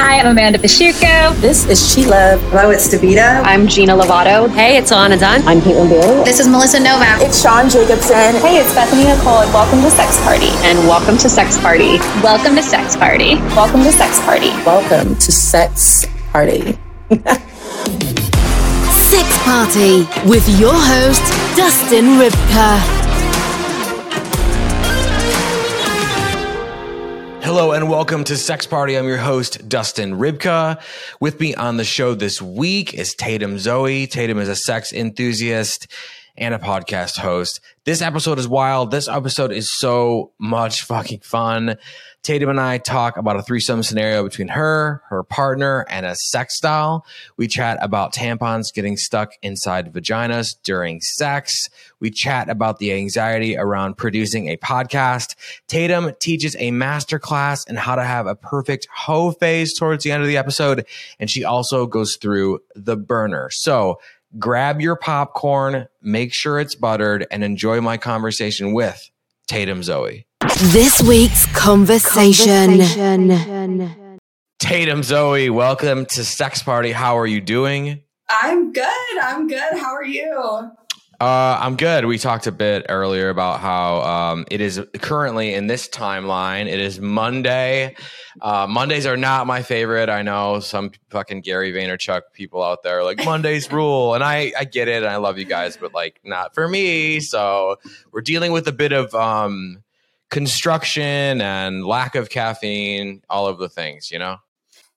Hi, I'm Amanda Pachuco. This is She Love. Hello, it's Davita. I'm Gina Lovato. Hey, it's Alana Dunn. I'm Caitlin Bailey. This is Melissa Novak. It's Sean Jacobson. Hey, it's Bethany Nicole, and welcome to Sex Party. And welcome to Sex Party. Welcome to Sex Party. Welcome to Sex Party. Welcome to Sex Party. Sex Party with your host, Dustin Ribka. Hello and welcome to Sex Party. I'm your host, Dustin Ribka. With me on the show this week is Tatum Zoe. Tatum is a sex enthusiast and a podcast host. This episode is wild. This episode is so much fucking fun. Tatum and I talk about a threesome scenario between her, her partner, and a sex doll. We chat about tampons getting stuck inside vaginas during sex. We chat about the anxiety around producing a podcast. Tatum teaches a masterclass in how to have a perfect hoe phase towards the end of the episode. And she also goes through the burner. So grab your popcorn, make sure it's buttered, and enjoy my conversation with Tatum Zoe. This week's conversation. conversation. Tatum Zoe, welcome to Sex Party. How are you doing? I'm good. I'm good. How are you? Uh, I'm good. We talked a bit earlier about how um, it is currently in this timeline. It is Monday. Uh, Mondays are not my favorite. I know some fucking Gary Vaynerchuk people out there like Mondays rule, and I I get it, and I love you guys, but like not for me. So we're dealing with a bit of um, construction and lack of caffeine, all of the things, you know.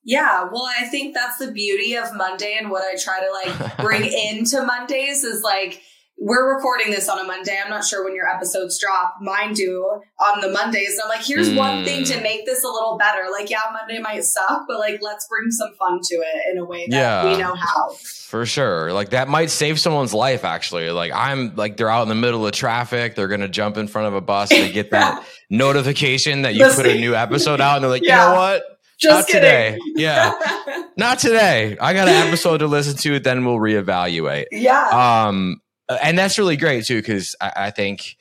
Yeah, well, I think that's the beauty of Monday, and what I try to like bring into Mondays is like we're recording this on a Monday. I'm not sure when your episodes drop. Mine do on the Mondays. And I'm like, here's mm. one thing to make this a little better. Like, yeah, Monday might suck, but like, let's bring some fun to it in a way that yeah, we know how. For sure. Like, that might save someone's life, actually. Like, I'm like, they're out in the middle of traffic. They're going to jump in front of a bus. They get that notification that you Listen. put a new episode out, and they're like, yeah. you know what? Just not kidding. today. Yeah. not today. I got an episode to listen to, then we'll reevaluate. Yeah. Um, and that's really great too because I, I, think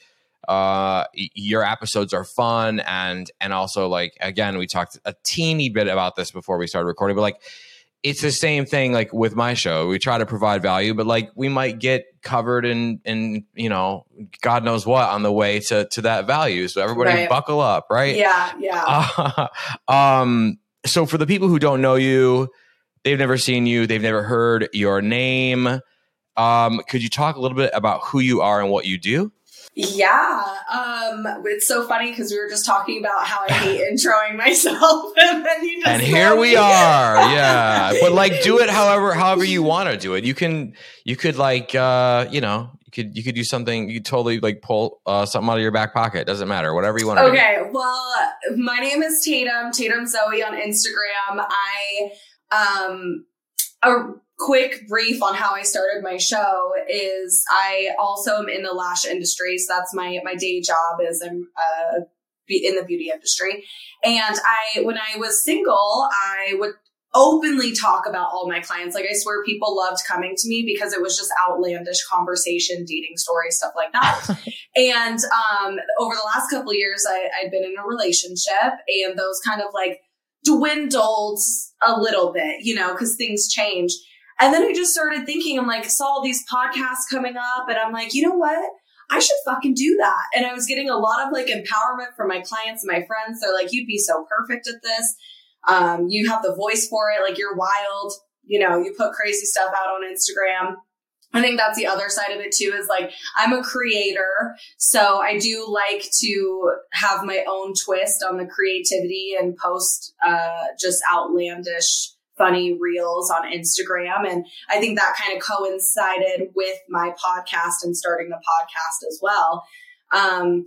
uh, your episodes are fun and and also like again we talked a teeny bit about this before we started recording but like it's the same thing like with my show. We try to provide value but like we might get covered in in you know god knows what on the way to to that value. So everybody right. buckle up right? Yeah yeah. Uh, um so for the people who don't know you they've never seen you they've never heard your name um, could you talk a little bit about who you are and what you do? Yeah, um, it's so funny because we were just talking about how I hate introing myself, and then you just and here we are. Yeah, but like, do it however however you want to do it. You can you could like uh, you know you could you could do something. You totally like pull uh, something out of your back pocket. Doesn't matter. Whatever you want to. Do. Okay. Do. Well, my name is Tatum. Tatum Zoe on Instagram. I um. A, quick brief on how I started my show is I also am in the lash industry. So that's my, my day job is I'm, uh, in the beauty industry. And I, when I was single, I would openly talk about all my clients. Like I swear people loved coming to me because it was just outlandish conversation, dating stories, stuff like that. and, um, over the last couple years, I, I'd been in a relationship and those kind of like dwindled a little bit, you know, cause things change. And then I just started thinking, I'm like, saw all these podcasts coming up, and I'm like, you know what? I should fucking do that. And I was getting a lot of like empowerment from my clients and my friends. They're like, you'd be so perfect at this. Um, you have the voice for it. Like you're wild. You know, you put crazy stuff out on Instagram. I think that's the other side of it too is like I'm a creator. So I do like to have my own twist on the creativity and post uh, just outlandish funny reels on Instagram. And I think that kind of coincided with my podcast and starting the podcast as well. Um,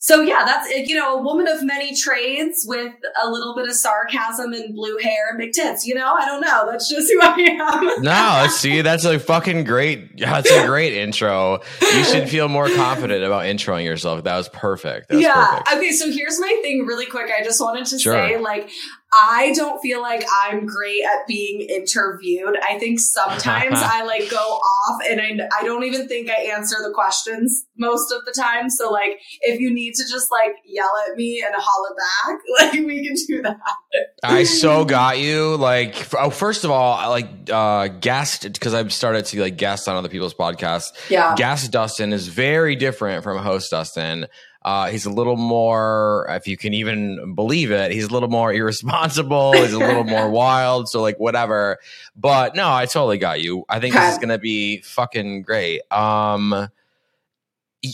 so yeah, that's you know a woman of many trades with a little bit of sarcasm and blue hair and big tits. You know, I don't know. That's just who I am. no, see, that's a fucking great. That's a great intro. You should feel more confident about introing yourself. That was perfect. That was yeah. Perfect. Okay. So here's my thing, really quick. I just wanted to sure. say, like, I don't feel like I'm great at being interviewed. I think sometimes I like go off and I, I don't even think I answer the questions most of the time. So like if you need to just like yell at me and holler back, like we can do that. I so got you. Like, oh, first of all, I like uh guest because I've started to like guest on other people's podcasts. Yeah. Guest Dustin is very different from host Dustin. Uh, he's a little more, if you can even believe it, he's a little more irresponsible. he's a little more wild. So like whatever. But no, I totally got you. I think this is gonna be fucking great. Um,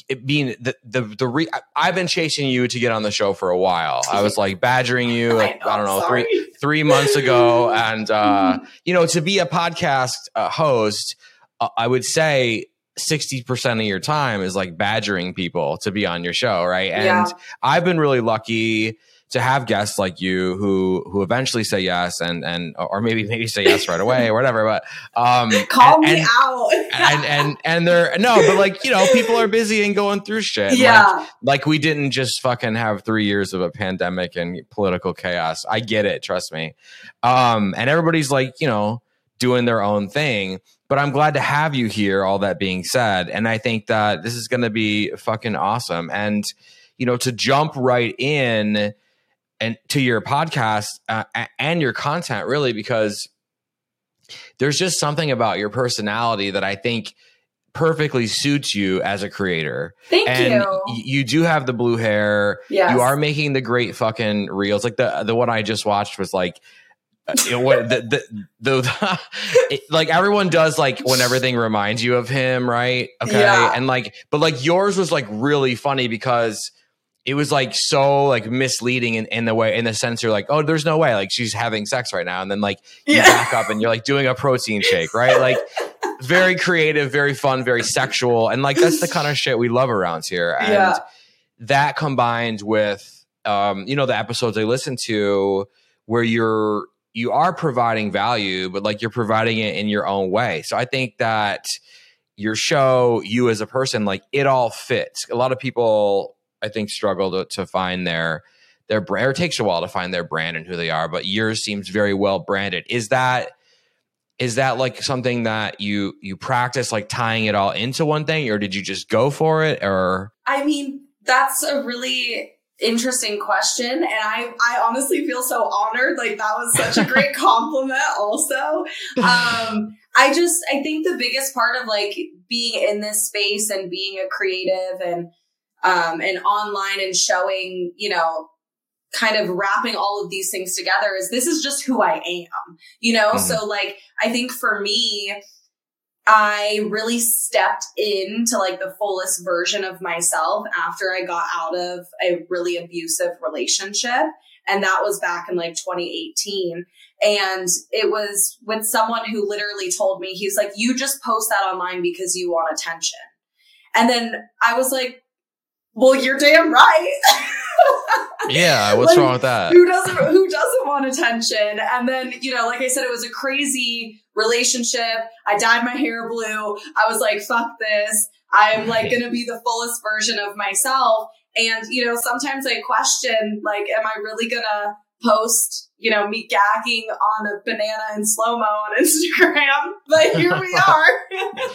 it being the the the re- I've been chasing you to get on the show for a while. I was like badgering you. I I, know, don't know sorry. three three months ago, and uh, you know to be a podcast uh, host, uh, I would say. 60% of your time is like badgering people to be on your show, right? And Yeah. I've been really lucky to have guests like you who who eventually say yes and and or maybe maybe say yes right away or whatever, but um Call and, me and, out. and and and they're no, but like you know, people are busy and going through shit. Like, yeah. like we didn't just fucking have three years of a pandemic and political chaos. I get it, trust me. Um, and everybody's like, you know, doing their own thing. But I'm glad to have you here. All that being said, and I think that this is going to be fucking awesome. And you know, to jump right in and to your podcast uh, and your content, really, because there's just something about your personality that I think perfectly suits you as a creator. Thank and you. you do have the blue hair. Yes. You are making the great fucking reels. Like the the one I just watched was like you know what the the, the, it- like everyone does like when everything reminds you of him, right? Okay. Yeah. And like but like yours was like really funny because it was like so like misleading in, in the way in the sense you're like, oh, there's no way like she's having sex right now. And then like you Yeah. back up and you're like doing a protein shake, right? Like very creative, very fun, very sexual. And like that's the kind of shit we love around here. And Yeah. that combined with um, you know, the episodes I listen to where you're you are providing value, but like you're providing it in your own way. So I think that your show, you as a person, like it all fits. A lot of people I think struggle to, to find their their brand. Or it takes a while to find their brand and who they are, but yours seems very well branded. Is that is that like something that you you practice like tying it all into one thing or did you just go for it or I mean, that's a really interesting question. And I, I honestly feel so honored. Like that was such a great compliment also. Um, I just, I think the biggest part of like being in this space and being a creative and, um, and online and showing, you know, kind of wrapping all of these things together is this is just who I am, you know? Mhm. So like, I think for me, I really stepped into like the fullest version of myself after I got out of a really abusive relationship. And that was back in like 2018. And it was with someone who literally told me, he's like, you just post that online because you want attention. And then I was like, well, you're damn right. yeah what's Like, wrong with that who doesn't who doesn't want attention. And then you know like i said it was a crazy relationship. I dyed my hair blue. I was like fuck this. I'm like gonna be the fullest version of myself. And you know sometimes i question like am i really gonna post you know me gagging on a banana in slow mo on instagram? But here we are.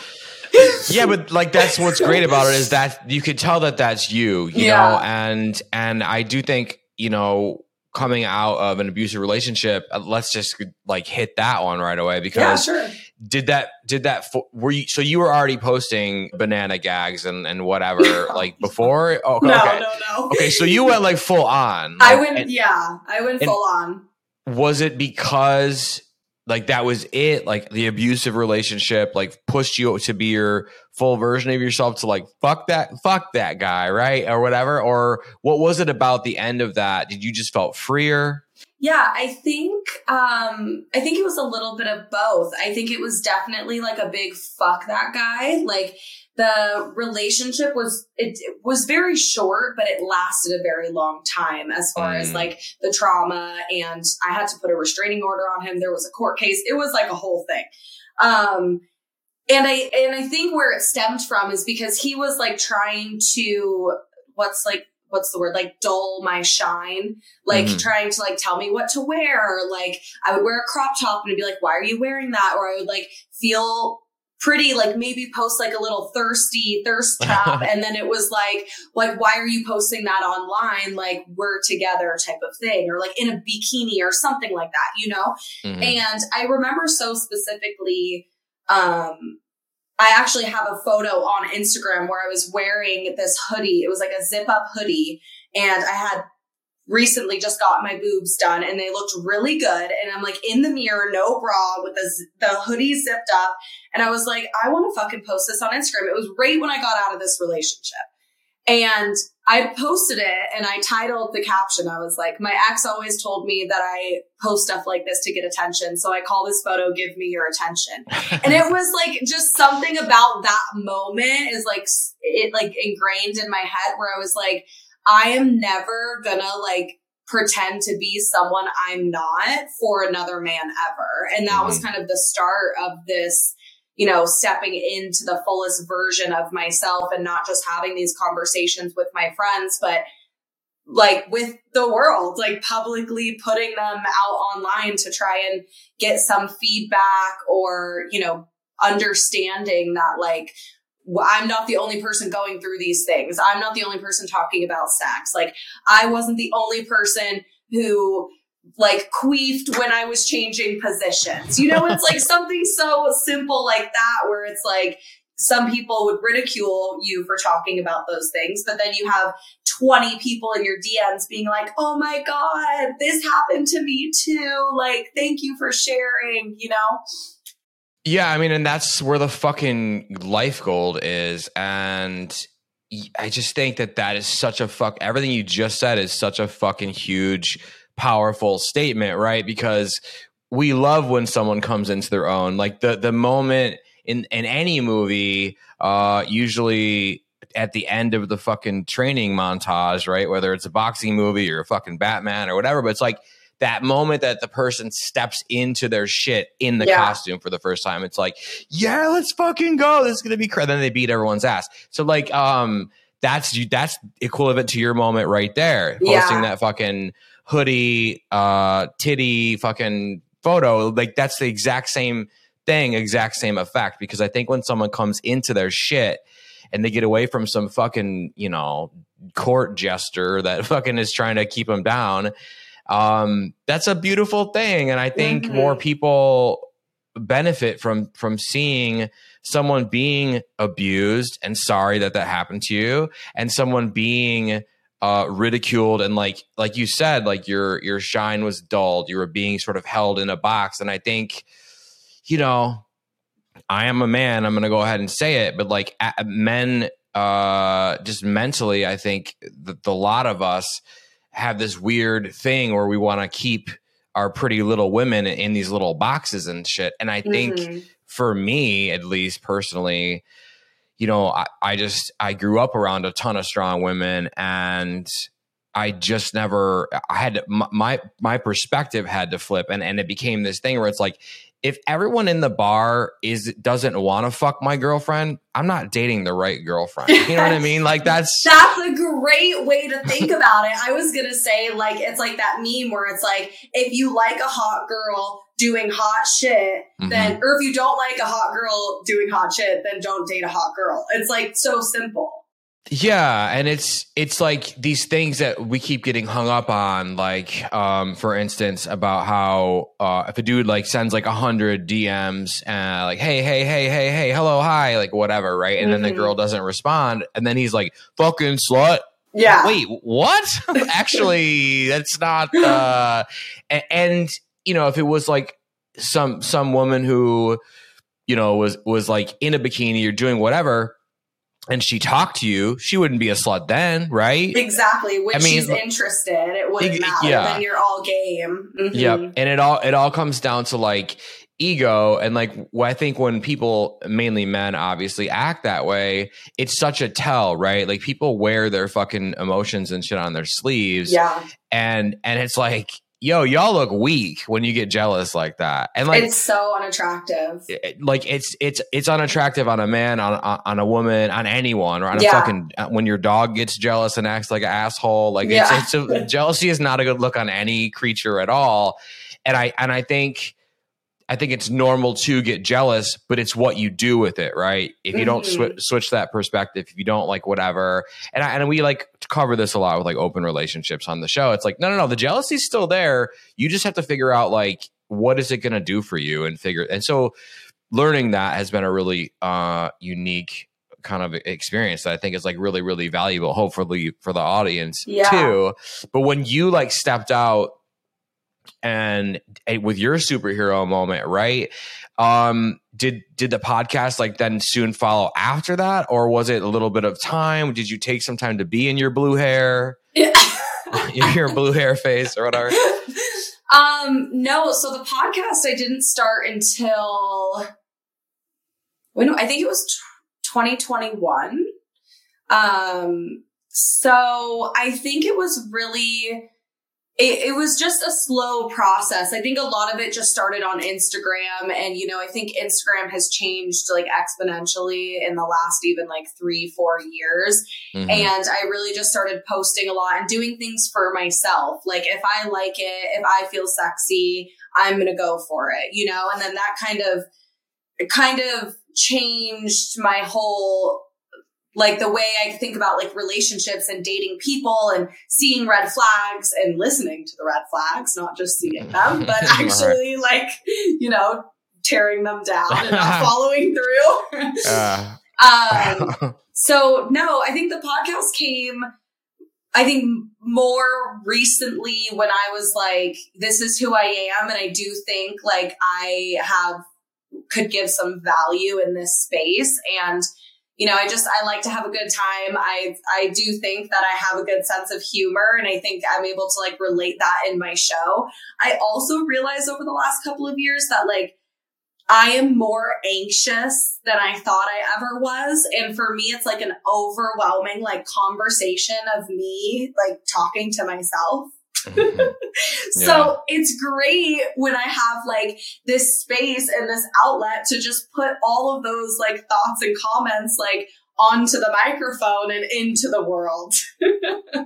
Yeah but like that's what's great about it is that you could tell that that's you you Yeah. know and and i do think you know coming out of an abusive relationship uh, let's just like hit that one right away yeah because sure. did that did that were you so you were already posting banana gags and and whatever like before? Oh, okay no okay. no no. Okay so you went like full on i went and yeah i went full on. was it because like that was it. Like the abusive relationship like pushed you to be your full version of yourself to like fuck that fuck that guy right? Or whatever. Or what was it about the end of that? Did you just felt freer? Yeah, I think um I think it was a little bit of both. I think it was definitely like a big fuck that guy. Like the relationship was it, it was very short, but it lasted a very long time as far as Mm. like the trauma and I had to put a restraining order on him. There was a court case. It was like a whole thing. Um and I and I think where it stemmed from is because he was like trying to what's like what's the word like dull my shine like Mhm. trying to like tell me what to wear like i would wear a crop top and be like why are you wearing that or i would like feel pretty like maybe post like a little thirsty thirst trap and then it was like like why are you posting that online like we're together type of thing or like in a bikini or something like that you know Mhm. and I remember so specifically, um, I actually have a photo on Instagram where I was wearing this hoodie. It was like a zip up hoodie. And I had recently just got my boobs done and they looked really good. And I'm like in the mirror, no bra with the, the hoodie zipped up. And I was like, I want to fucking post this on Instagram. It was right when I got out of this relationship. And I posted it and I titled the caption. I was like, my ex always told me that I post stuff like this to get attention. So I call this photo Give Me Your Attention. and it was like just something about that moment is like, it like ingrained in my head where I was like, I am never gonna like pretend to be someone I'm not for another man ever. And that was mm-hmm. kind of the start of this you know, stepping into the fullest version of myself and not just having these conversations with my friends, but like with the world, like publicly putting them out online to try and get some feedback or, you know, understanding that like, I'm not the only person going through these things. I'm not the only person talking about sex. Like, I wasn't the only person who like queefed when I was changing positions. You know, it's like something so simple like that, where it's like some people would ridicule you for talking about those things, but then you have 20 people in your DMs being like, oh my God, this happened to me too. Like, thank you for sharing, you know? Yeah, I mean, and that's where the fucking life gold is. And I just think that that is such a fuck. Everything you just said is such a fucking huge, powerful statement, right? Because we love when someone comes into their own. Like the the moment in in any movie, uh, usually at the end of the fucking training montage, right? Whether it's a boxing movie or a fucking Batman or whatever, but it's like that moment that the person steps into their shit in the Yeah. costume for the first time. It's like, yeah, let's fucking go. This is gonna be crazy. Then they beat everyone's ass. So like, um, that's you. That's equivalent to your moment right there. Posting Yeah. that fucking hoodie, uh, titty, fucking photo. Like that's the exact same thing, exact same effect. Because I think when someone comes into their shit and they get away from some fucking, you know, court jester that fucking is trying to keep them down, um, that's a beautiful thing. And I think Mhm. more people benefit from from seeing someone being abused and sorry that that happened to you and someone being uh ridiculed and like like you said like your your shine was dulled you were being sort of held in a box and i think you know i am a man i'm gonna go ahead and say it but like men uh just mentally i think the, the lot of us have this weird thing where we want to keep our pretty little women in these little boxes and shit and i think Mhm. for me at least personally you know I, I just i grew up around a ton of strong women and i just never i had to, my my- my perspective had to flip and and it became this thing where it's like if everyone in the bar is doesn't want to fuck my girlfriend i'm not dating the right girlfriend you know what i mean like that's That's a great way to think about it. I was gonna say, like, it's like that meme where it's like, if you like a hot girl doing hot shit, Mm-hmm. then, or if you don't like a hot girl doing hot shit, then don't date a hot girl. It's like so simple. Yeah, and it's it's like these things that we keep getting hung up on, like um, for instance, about how uh, if a dude like sends like a hundred DMs, uh, like hey hey hey hey hey hello hi like whatever, right, and then the Mhm. girl doesn't respond, and then he's like fucking slut. Yeah. Wait, what? Actually, that's not. Uh, a- and you know, if it was like some some woman who you know was was like in a bikini or doing whatever and she talked to you she wouldn't be a slut then right Exactly. When I mean, she's interested, it wouldn't Ex- matter. yeah. Then you're all game. Mhm. yep and it all it all comes down to like ego and like i think when people mainly men obviously act that way it's such a tell right like people wear their fucking emotions and shit on their sleeves Yeah. and and it's like yo, y'all look weak when you get jealous like that. And like it's so unattractive. it- like it's it's it's unattractive on a man, on on, a woman, on anyone, or on a Yeah. fucking uh, when your dog gets jealous and acts like an asshole. Like Yeah. it's, it's a, jealousy is not a good look on any creature at all. And I and I think I think it's normal to get jealous, but it's what you do with it, right? If you don't Mhm. swi- switch that perspective, if you don't like whatever, and I, and we like cover this a lot with like open relationships on the show. It's like no, no, no, the jealousy's still there. You just have to figure out like what is it going to do for you, and figure. And so, learning that has been a really uh, unique kind of experience that I think is like really, really valuable. Hopefully for the audience Yeah. too. But when you like stepped out and with your superhero moment, right? Um, did did the podcast like then soon follow after that, or was it a little bit of time? Did you take some time to be in your blue hair, Yeah. your blue hair face, or whatever? um, no, so the podcast I didn't start until when I think it was tw 2021. Um, so I think it was really it, it was just a slow process. I think a lot of it just started on Instagram. And, you know, I think Instagram has changed like exponentially in the last even like three, four years. Mhm. And I really just started posting a lot and doing things for myself. Like if I like it, if I feel sexy, I'm going to go for it, you know? And then that kind of, kind of changed my whole like the way I think about like relationships and dating people and seeing red flags and listening to the red flags, not just seeing them, but Right. actually like, you know, tearing them down and not following through. Uh, um, so no, I think the podcast came, I think more recently when I was like, this is who I am. And I do think like I have, could give some value in this space. And, you know, I just, I like to have a good time. I, I do think that I have a good sense of humor and I think I'm able to like relate that in my show. I also realized over the last couple of years that like, I am more anxious than I thought I ever was. And for me, it's like an overwhelming like conversation of me like talking to myself. mhm. So it's great when I have like this space and this outlet to just put all of those like thoughts and comments like onto the microphone and into the world.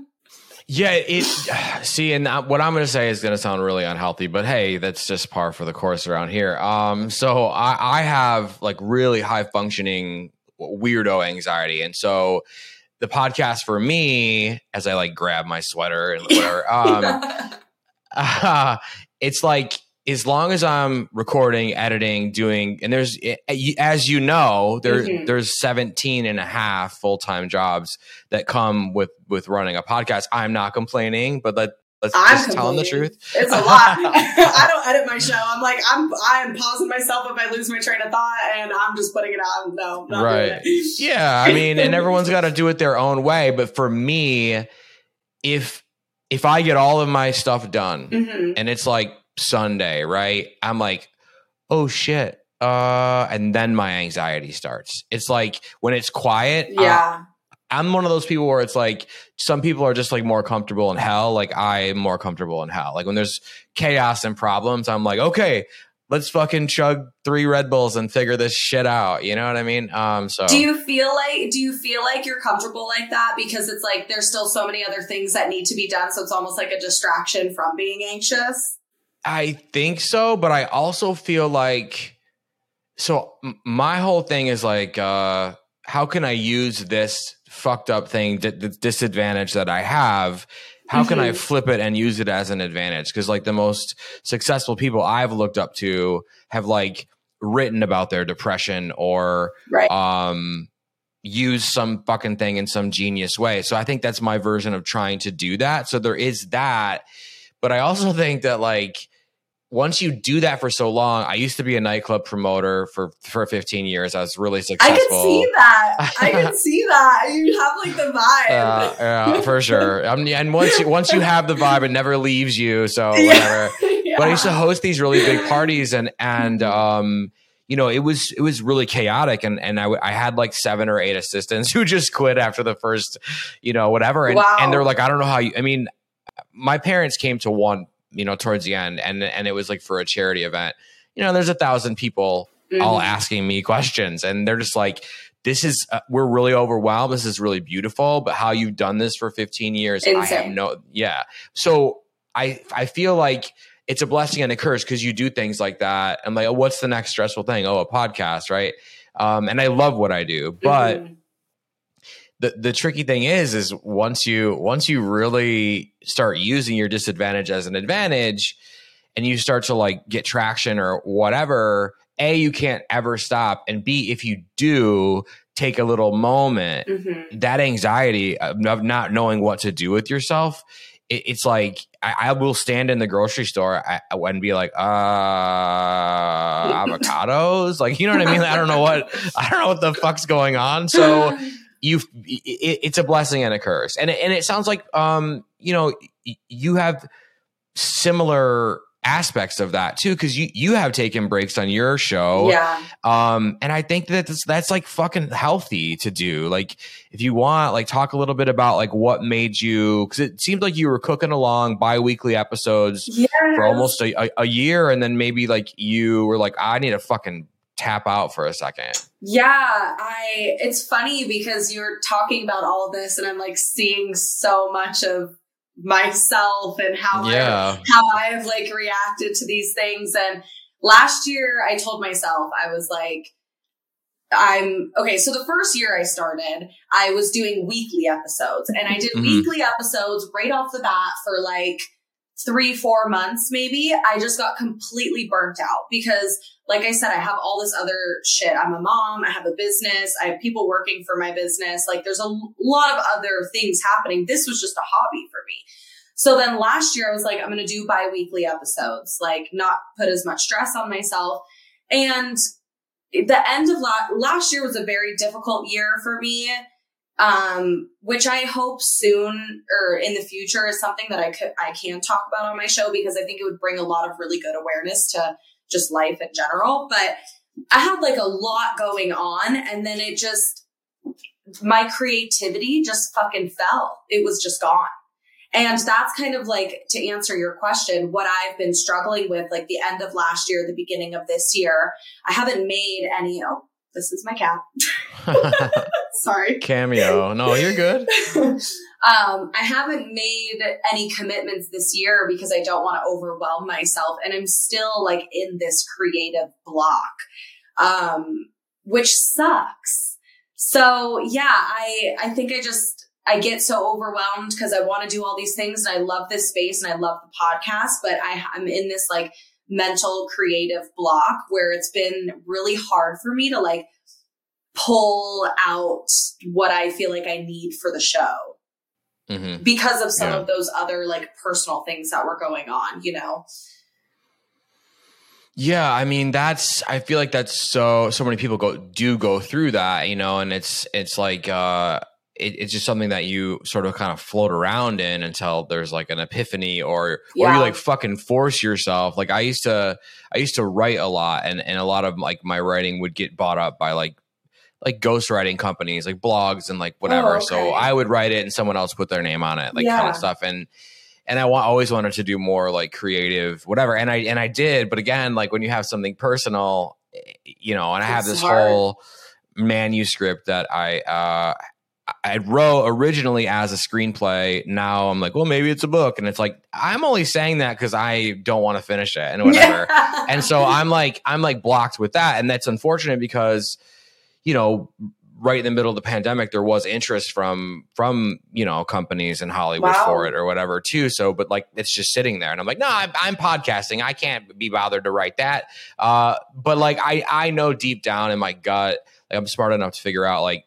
Yeah, it. See, and what I'm going to say is going to sound really unhealthy, but hey, that's just par for the course around here. Um, so I, I have like really high functioning weirdo anxiety, and so the podcast for me, as I like grab my sweater and whatever, um, uh, it's like as long as I'm recording, editing, doing, and there's, as you know, there, Mhm. there's 17 and a half full-time jobs that come with, with running a podcast. I'm not complaining, but let, let's I'm just tell them the truth. It's a lot. I don't edit my show. I'm like, I'm I'm pausing myself if I lose my train of thought and I'm just putting it out. No, not Right. Yeah, I mean, and everyone's got to do it their own way. But for me, if if I get all of my stuff done Mhm. and it's like Sunday, right? I'm like, oh shit. Uh, and then my anxiety starts. It's like when it's quiet. uh, Yeah. I'm one of those people where it's like some people are just like more comfortable in hell. Like I'm more comfortable in hell. Like when there's chaos and problems, I'm like, okay, let's fucking chug three Red Bulls and figure this shit out. You know what I mean? Um, so Do you feel like do you feel like you're comfortable like that because it's like there's still so many other things that need to be done so it's almost like a distraction from being anxious? I think so, but I also feel like so my whole thing is like uh how can I use this fucked up thing the, the disadvantage that I have how can I Mhm. flip it and use it as an advantage cuz like the most successful people I've looked up to have like written about their depression or Right. um use some fucking thing in some genius way. So I think that's my version of trying to do that. So there is that. But I also think that like once you do that for so long, I used to be a nightclub promoter for for 15 years. I was really successful. I can see that. I can see that. You have like the vibe. Uh, yeah, for sure. Um, and once you, once you have the vibe, it never leaves you. So whatever. Yeah. But I used to host these really big parties, and and um, you know, it was it was really chaotic, and and I, I had like seven or eight assistants who just quit after the first, you know, whatever, and Wow. and they're like, I don't know how you. I mean, my parents came to one you know, towards the end, and and it was like for a charity event. You know, there's a thousand people all Mhm. asking me questions, and they're just like, "This is uh, we're really overwhelmed. This is really beautiful, but how you've done this for 15 years, I have no yeah." So I I feel like it's a blessing and a curse because you do things like that. I'm like, oh, what's the next stressful thing? Oh, a podcast, right? Um, and I love what I do, but Mhm. The the tricky thing is is once you once you really start using your disadvantage as an advantage and you start to like get traction or whatever a you can't ever stop and b if you do take a little moment Mhm. that anxiety of of not knowing what to do with yourself it, it's like I, I will stand in the grocery store and be like uh avocados? Like you know what i mean? I don't know what i don't know what the fuck's going on. So you it, it's a blessing and a curse and it, and it sounds like um you know you have similar aspects of that too because you you have taken breaks on your show yeah. um and i think that that's, that's like fucking healthy to do like if you want like talk a little bit about like what made you because it seemed like you were cooking along bi-weekly episodes Yes. for almost a, a, a year and then maybe like you were like i need a fucking tap out for a second. Yeah, I it's funny because you're talking about all this and I'm like seeing so much of myself and how I, yeah. how I have like reacted to these things. And last year I told myself I was like I'm okay so the first year I started I was doing weekly episodes and I did Mhm. weekly episodes right off the bat for like 3 4 months maybe I just got completely burnt out because like I said, I have all this other shit. I'm a mom. I have a business. I have people working for my business. Like there's a lot of other things happening. This was just a hobby for me. So then last year I was like, I'm going to do bi-weekly episodes, like not put as much stress on myself. And the end of la- last year was a very difficult year for me. Um, which I hope soon or in the future is something that I could, I can talk about on my show because I think it would bring a lot of really good awareness to just life in general. But I had like a lot going on and then it just, my creativity just fucking fell. It was just gone. And that's kind of like to answer your question, what I've been struggling with, like the end of last year, the beginning of this year. I haven't made any, oh, this is my cat. Sorry. cameo no you're good um, I haven't made any commitments this year because I don't want to overwhelm myself. And I'm still like in this creative block, um, which sucks. So yeah, I, I think I just, I get so overwhelmed because I want to do all these things and I love this space and I love the podcast, but I, I'm in this like mental creative block where it's been really hard for me to like pull out what I feel like I need for the show hmm because of some Yeah. of those other like personal things that were going on, you know? Yeah, I mean that's I feel like that's so so many people go do go through that, you know, and it's it's like uh it, it's just something that you sort of kind of float around in until there's like an epiphany or or you like fucking force yourself. Like I used to I used to write a lot and and a lot of like my writing would get bought up by like like ghostwriting companies, like blogs and like whatever. Oh, So. I would write it and someone else put their name on it, like kind of stuff. And and I wa- always wanted to do more like creative, whatever. And I and I did, but again, like when you have something personal, eh, you know, and I have It's this hard. whole manuscript that I uh I wrote originally as a screenplay. Now I'm like, well, maybe it's a book, and it's like I'm only saying that because I don't want to finish it and whatever and so I'm like I'm like blocked with that, and that's unfortunate because you know right in the middle of the pandemic there was interest from from you know companies in Hollywood Wow. for it or whatever too. So, but like it's just sitting there, and I'm like, no, I'm, I'm podcasting. I can't be bothered to write that. Uh, but like I I know deep down in my gut, like I'm smart enough to figure out like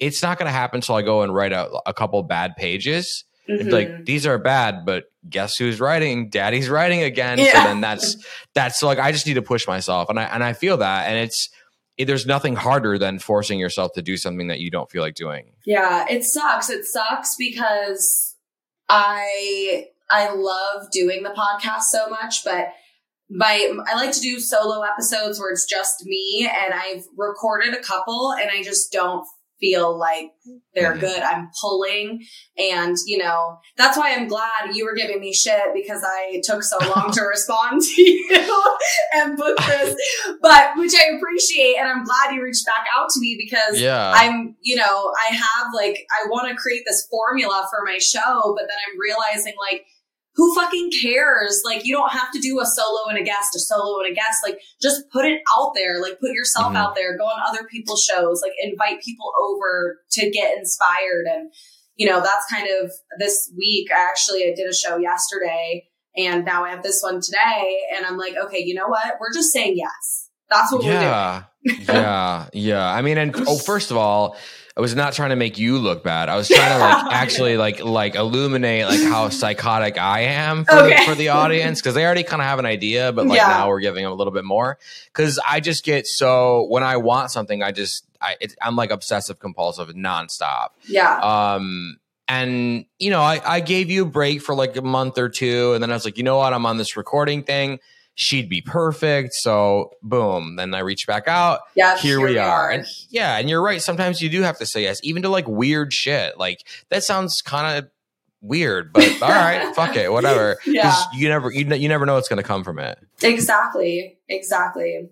it's not going to happen until I go and write a, a couple bad pages. Mhm. like these are bad, but guess who's writing? Daddy's writing again. So then that's that's so like I just need to push myself, and I and I feel that, and it's it, there's nothing harder than forcing yourself to do something that you don't feel like doing. Yeah, it sucks. It sucks because I I love doing the podcast so much, but my I like to do solo episodes where it's just me and I've recorded a couple and I just don't feel like they're Mhm. good. I'm pulling and, you know, that's why I'm glad you were giving me shit because I took so long to respond to you and book this, but which I appreciate. And I'm glad you reached back out to me because Yeah. I'm, you know, I have like, I want to create this formula for my show, but then I'm realizing like, who fucking cares? Like, you don't have to do a solo and a guest, a solo and a guest. Like, just put it out there. Like, put yourself Mhm. out there. Go on other people's shows. Like, invite people over to get inspired. And, you know, that's kind of this week. I actually I did a show yesterday, and now I have this one today. And I'm like, okay, you know what? We're just saying yes. That's what we're doing. yeah. yeah. Yeah. I mean, and oh, first of all, I was not trying to make you look bad. I was trying to like actually like like illuminate like how psychotic I am for, Okay. the, for the audience because they already kind of have an idea, but like Yeah. now we're giving them a little bit more because I just get so when I want something, I just I it's, I'm like obsessive compulsive nonstop. Yeah. Um, and you know, I, I gave you a break for like a month or two, and then I was like, you know what, I'm on this recording thing. She'd be perfect. So boom. Then I reach back out. yeah. Here, we are. And yeah, and you're right. Sometimes you do have to say yes, even to like weird shit. Like that sounds kind of weird, but all right, fuck it, whatever. Yeah. you never you, you never know what's going to come from it. Exactly. Exactly.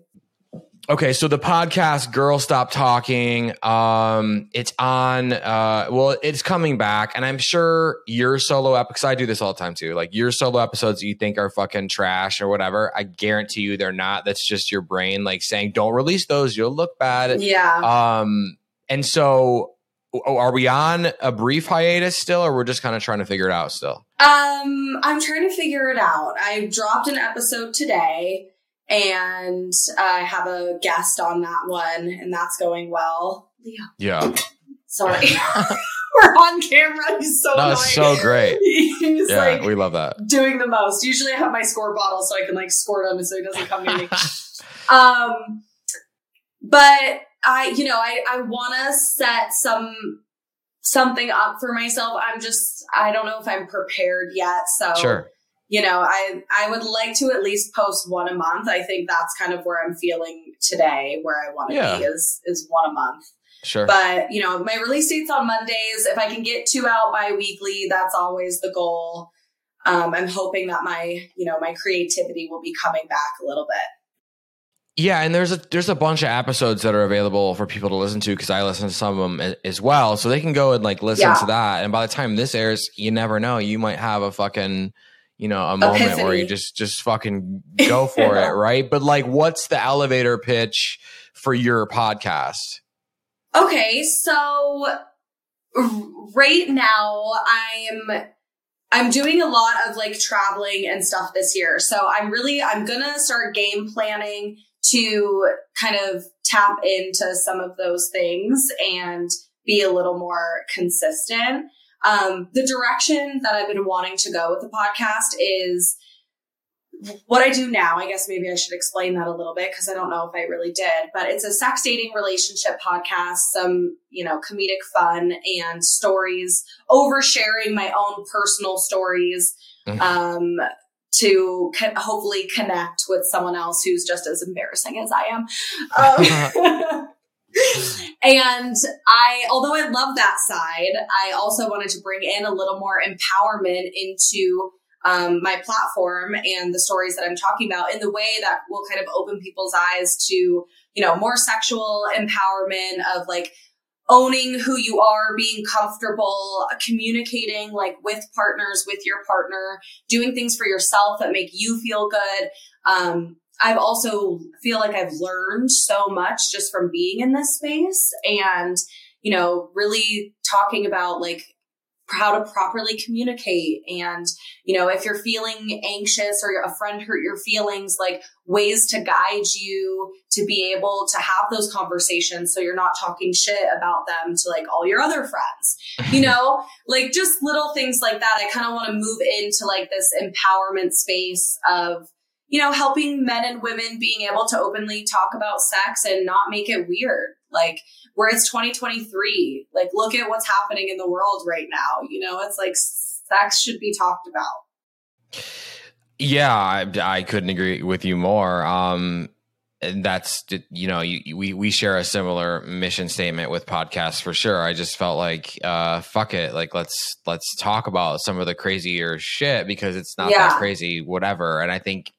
Okay, so the podcast Girl Stop Talking, um, it's on uh well, it's coming back, and I'm sure your solo episodes I do this all the time too. Like your solo episodes you think are fucking trash or whatever, I guarantee you they're not. That's just your brain like saying, Don't release those, you'll look bad. Yeah. Um, and so oh, are we on a brief hiatus still, or we're just kind of trying to figure it out still? Um, I'm trying to figure it out. I dropped an episode today and I have a guest on that one and that's going well. Leo, Yeah. sorry. We're on camera. He's so No, annoying. so great. He's Yeah, like we love that. doing the most. Usually I have my score bottle so I can like squirt him so he doesn't come near me. Um, but I, you know, I, I want to set some, something up for myself. I'm just, I don't know if I'm prepared yet. So, Sure. You know, I, I would like to at least post one a month. I think that's kind of where I'm feeling today, where I want to Yeah. be is, is one a month. Sure. But, you know, my release date's on Mondays. If I can get two out bi-weekly, that's always the goal. Um, I'm hoping that my, you know, my creativity will be coming back a little bit. Yeah, and there's a there's a bunch of episodes that are available for people to listen to because I listen to some of them as well, so they can go and like listen Yeah. to that. And by the time this airs, you never know, you might have a fucking you know a moment where you just just fucking go for it, right? But like, what's the elevator pitch for your podcast? Okay, so right now I'm I'm doing a lot of like traveling and stuff this year. So I'm really I'm going to start game planning to kind of tap into some of those things and be a little more consistent. Um, the direction that I've been wanting to go with the podcast is what I do now. I guess maybe I should explain that a little bit because I don't know if I really did, but it's a sex dating relationship podcast, some, you know, comedic fun and stories, oversharing my own personal stories, Mhm. um, to hopefully connect with someone else who's just as embarrassing as I am. Um, and I, although I love that side, I also wanted to bring in a little more empowerment into um, my platform and the stories that I'm talking about in the way that will kind of open people's eyes to, you know, more sexual empowerment of like owning who you are, being comfortable, communicating like with partners, with your partner, doing things for yourself that make you feel good. Um, I've also feel like I've learned so much just from being in this space and, you know, really talking about like how to properly communicate and, you know, if you're feeling anxious or a friend hurt your feelings, like ways to guide you to be able to have those conversations so you're not talking shit about them to like all your other friends. You know, like just little things like that. I kind of want to move into like this empowerment space of, you know, helping men and women being able to openly talk about sex and not make it weird. Like, where it's 2023, like, look at what's happening in the world right now. You know, it's like sex should be talked about. Yeah, I, I couldn't agree with you more. Um, and that's you know you, we we share a similar mission statement with podcasts for sure. I just felt like uh, fuck it, like let's let's talk about some of the crazier shit because it's not Yeah. that crazy, whatever. And I think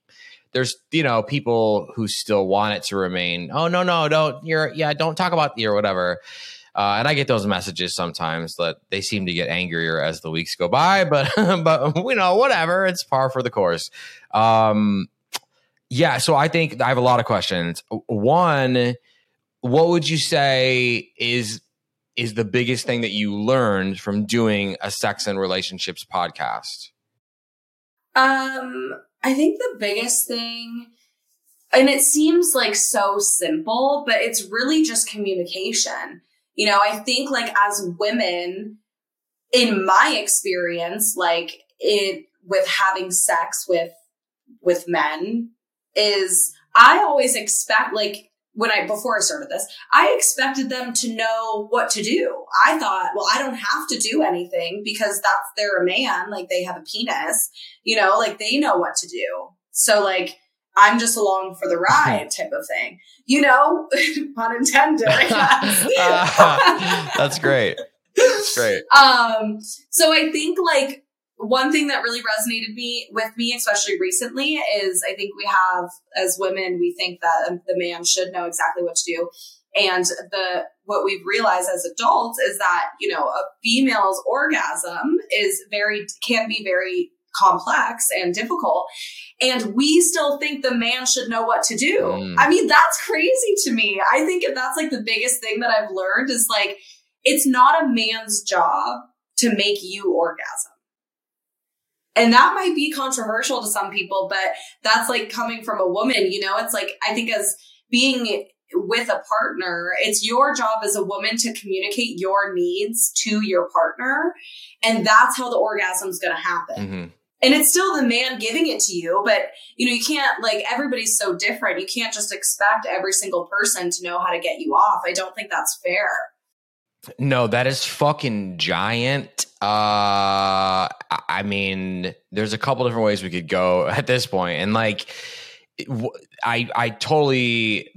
there's you know people who still want it to remain. Oh no no don't you're yeah don't talk about the or whatever. Uh, and I get those messages sometimes that they seem to get angrier as the weeks go by, but but you know whatever, it's par for the course. Um, yeah, so I think I have a lot of questions. One, what would you say is is the biggest thing that you learned from doing a sex and relationships podcast? Um, I think the biggest thing, and it seems like so simple, but it's really just communication. You know, I think like as women, in my experience, like it with having sex with with men is I always expect like when I before I started this, I expected them to know what to do. I thought, well, I don't have to do anything because that's they're a man, like they have a penis, you know, like they know what to do. So like I'm just along for the ride type of thing. You know, pun intended. I guess. That's great. That's great. Um, so I think like one thing that really resonated me with me, especially recently, is I think we have as women, we think that the man should know exactly what to do. And the what we've realized as adults is that, you know, a female's orgasm is very can be very complex and difficult. And we still think the man should know what to do. Mm. I mean, that's crazy to me. I think that's like the biggest thing that I've learned is like it's not a man's job to make you orgasm. And that might be controversial to some people, but that's like coming from a woman, you know? It's like, I think as being with a partner, it's your job as a woman to communicate your needs to your partner. And that's how the orgasm is gonna happen. Mhm. And it's still the man giving it to you, but you know, you can't like everybody's so different. You can't just expect every single person to know how to get you off. I don't think that's fair. No, that is fucking giant. Uh, I- mean, there's a couple different ways we could go at this point, and like, I I totally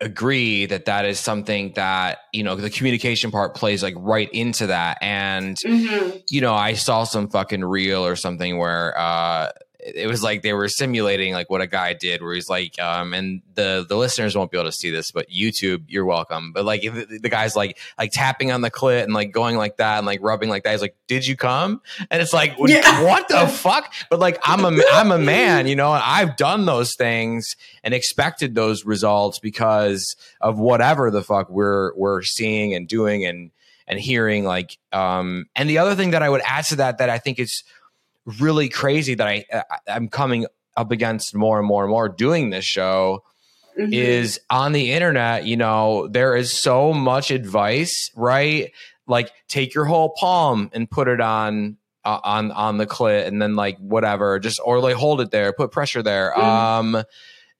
agree that that is something that you know the communication part plays like right into that, and Mm-hmm. you know, I saw some fucking reel or something where uh it was like they were simulating like what a guy did where he's like um and the the listeners won't be able to see this but YouTube you're welcome. But like if the, the guy's like like tapping on the clit and like going like that and like rubbing like that he's like did you come? And it's like what- Yeah. what the fuck? But like I'm a I'm a man you know and I've done those things and expected those results because of whatever the fuck we're we're seeing and doing and and hearing like um and the other thing that I would add to that that I think is really crazy that I, I I'm coming up against more and more and more doing this show Mhm. is on the internet, you know, there is so much advice, right? Like take your whole palm and put it on uh, on on the clit and then like whatever, just or like hold it there, put pressure there. Mm. Um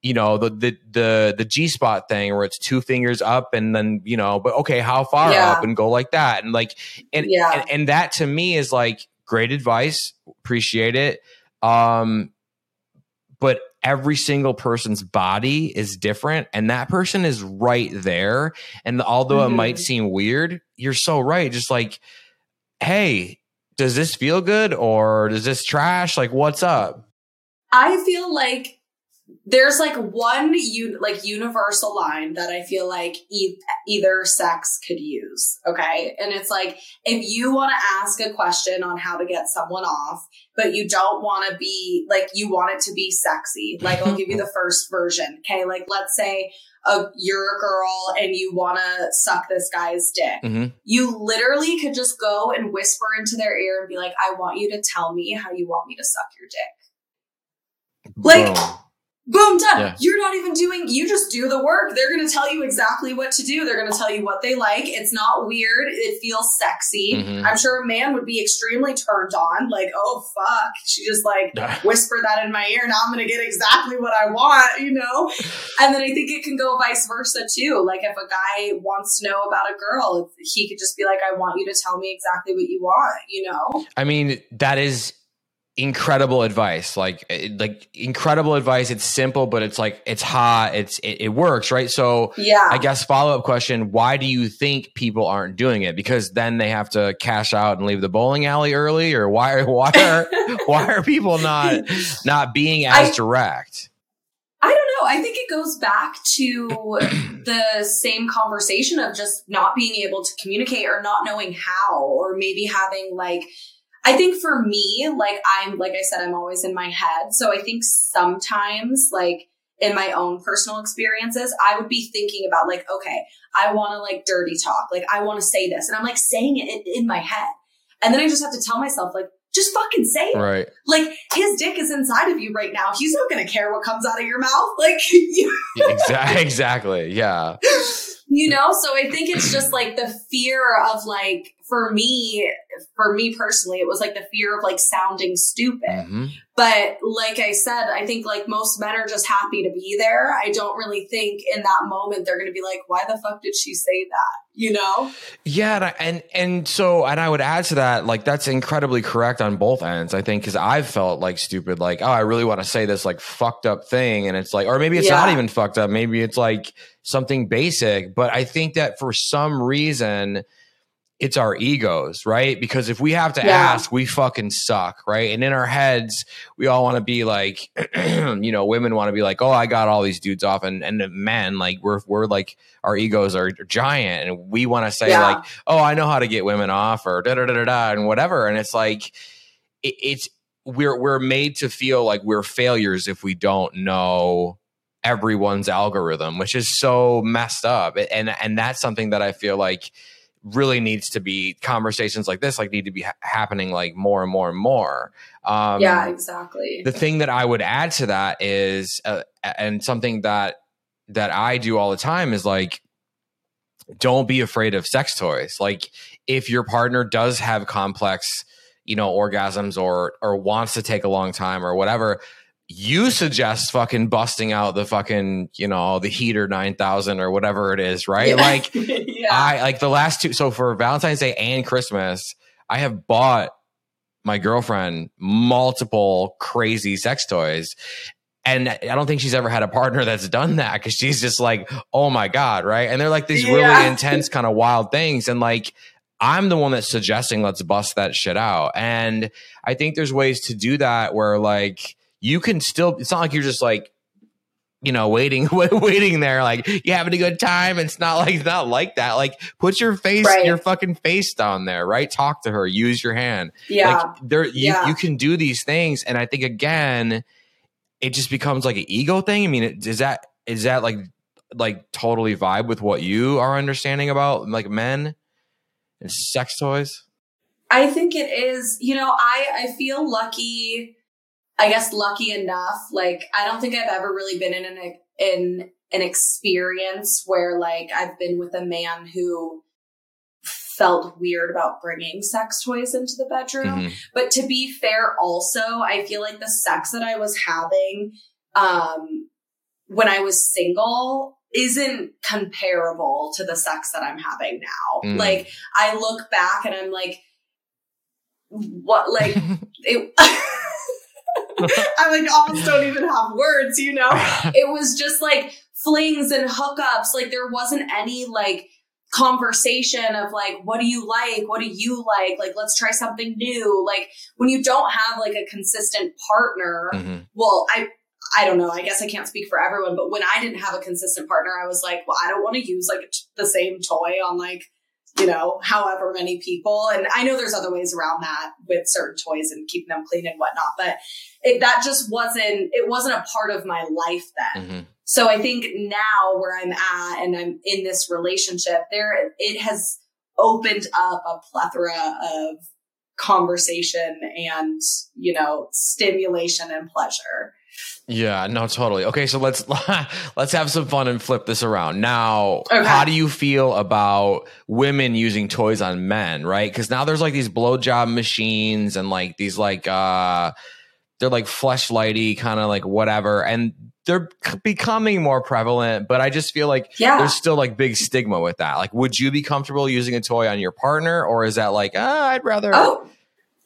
you know, the the the the G spot thing where it's two fingers up and then, you know, but okay, how far Yeah. up and go like that. And like and, Yeah. and and that to me is like great advice, appreciate it. Um but every single person's body is different and that person is right there and although it Mhm. might seem weird you're so right just like hey does this feel good or does this trash like what's up I feel like there's like one un- like universal line that I feel like e- either sex could use. Okay. And it's like, if you want to ask a question on how to get someone off, but you don't want to be like, you want it to be sexy, like I'll give you the first version. Okay. Like, let's say uh, you're a girl and you want to suck this guy's dick. Mhm. You literally could just go and whisper into their ear and be like, I want you to tell me how you want me to suck your dick. Like. Boom done Yeah. you're not even doing you just do the work. They're going to tell you exactly what to do. They're going to tell you what they like. It's not weird. It feels sexy. Mhm. i'm sure a man would be extremely turned on like oh fuck. She just like whisper that in my ear. Now i'm going to get exactly what i want you know? And then i think it can go vice versa too. Like if a guy wants to know about a girl he could just be like i want you to tell me exactly what you want you know? I mean, that is incredible advice. Like eh, like incredible advice. It's simple but it's like it's hot. It's it, it works right? So Yeah. i guess follow-up question why do you think people aren't doing it? Because then they have to cash out and leave the bowling alley early? Or why are why are why are people not not being as I- direct? I don't know. I think it goes back to the same conversation of just not being able to communicate or not knowing how, or maybe having like, I think for me, like I'm, like I said, I'm always in my head. So I think sometimes, like in my own personal experiences, I would be thinking about like, okay, I want to like dirty talk. Like I want to say this. And I'm like saying it in, in my head. And then I just have to tell myself, like, just fucking say it. right Like his dick is inside of you right now. He's not going to care what comes out of your mouth. Like you, exactly exactly yeah you know, so I think it's just like the fear of like for me, for me personally, it was like the fear of like sounding stupid. Mhm. But like I said, I think like most men are just happy to be there. I don't really think in that moment they're going to be like, why the fuck did she say that? You know? Yeah, and I- and and so and I would add to that, like that's incredibly correct on both ends. I think because I've felt like stupid, like oh, I really want to say this like fucked up thing, and it's like, or maybe it's not even fucked up. Maybe it's like something basic. But I think that for some reason, it's our egos, right? Because if we have to Yeah. ask, we fucking suck, right? And in our heads, we all want to be like, you know, women want to be like, oh, I got all these dudes off, and and men like we're we're like our egos are giant, and we want to say Yeah. like, oh, I know how to get women off, or da da da da da, and whatever. And it's like, it, it's we're we're made to feel like we're failures if we don't know everyone's algorithm, which is so messed up. And and that's something that I feel like really needs to be conversations like this like need to be ha- happening like more and more and more. Um, yeah, exactly. the thing that I would add to that is, uh, and something that that I do all the time is like, don't be afraid of sex toys. Like, if your partner does have complex, you know, orgasms or or wants to take a long time or whatever, you suggest fucking busting out the fucking, you know, the heater nine thousand or whatever it is, right? Yeah. Like, yeah. I like the last two. So for Valentine's Day and Christmas, I have bought my girlfriend multiple crazy sex toys. And I don't think she's ever had a partner that's done that because she's just like, oh my God, right? And they're like these really intense, kind of wild things. And like, I'm the one that's suggesting let's bust that shit out. And I think there's ways to do that where like you can still, it's not like you're just like, you know, waiting, waiting there, like you having a good time. It's not like it's not like that. Like, put your face, Right. your fucking face down there, right? Talk to her, use your hand. yeah. Like, there, you, Yeah. you can do these things, and I think again, it just becomes like an ego thing. I mean, it- is that is that like like totally vibe with what you are understanding about like men and sex toys? I think it is, you know, I, I feel lucky, I guess lucky enough. Like, I don't think I've ever really been in an, in an experience where like I've been with a man who felt weird about bringing sex toys into the bedroom. Mhm. But to be fair, also, I feel like the sex that I was having, um, when I was single isn't comparable to the sex that I'm having now. Mm. Like, I look back and I'm like, what, like, it, I like almost don't even have words, you know? It was just like flings and hookups. Like, there wasn't any like, conversation of like what do you like what do you like like let's try something new like when you don't have like a consistent partner Mhm. well i i don't know i guess i can't speak for everyone but when i didn't have a consistent partner i was like well i don't want to use like t- the same toy on like you know however many people and i know there's other ways around that with certain toys and keeping them clean and whatnot but it, that just wasn't it wasn't a part of my life then Mhm. so I think now where I'm at and I'm in this relationship, there it has opened up a plethora of conversation and, you know, stimulation and pleasure. Yeah, no, totally. Okay, so let's let's have some fun and flip this around. Now, Okay. how do you feel about women using toys on men, right? Because now there's like these blowjob machines and like these like uh they're like fleshlighty kind of like whatever, and they're becoming more prevalent. But I just feel like Yeah. there's still like big stigma with that. Like, would you be comfortable using a toy on your partner, or is that like, ah, I'd rather? Oh,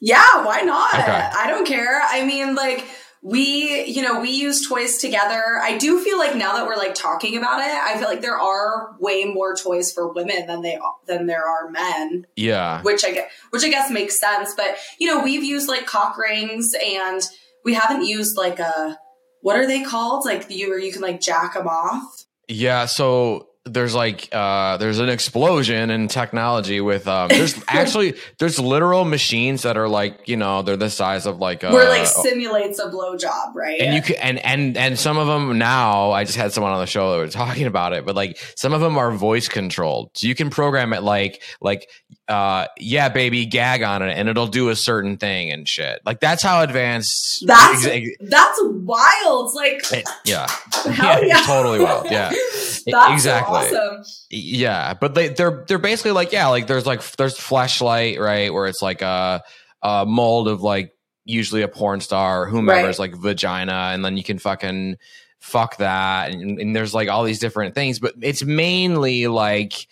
Yeah, why not? Okay. I don't care. I mean, like we, you know, we use toys together. I do feel like now that we're like talking about it, I feel like there are way more toys for women than they than there are men, Yeah. which I get, which I guess makes sense. But you know, we've used like cock rings, and we haven't used like a what are they called? Like you where you can like jack them off. Yeah, so there's like uh there's an explosion in technology with um there's actually there's literal machines that are like, you know, they're the size of like uh where like simulates a blowjob, right? and you can and and and some of them now i just had someone on the show that were talking about it but like some of them are voice controlled so you can program it like like uh yeah baby gag on it and it'll do a certain thing and shit. Like that's how advanced That's ex- that's wild. Like ex- yeah. Hell yeah, totally wild yeah. Exactly. So awesome. yeah but they they're they're basically like yeah like there's like there's Fleshlight right where it's like a, a mold of like usually a porn star or whomever's like vagina and then you can fucking fuck that and, and there's like all these different things but it's mainly like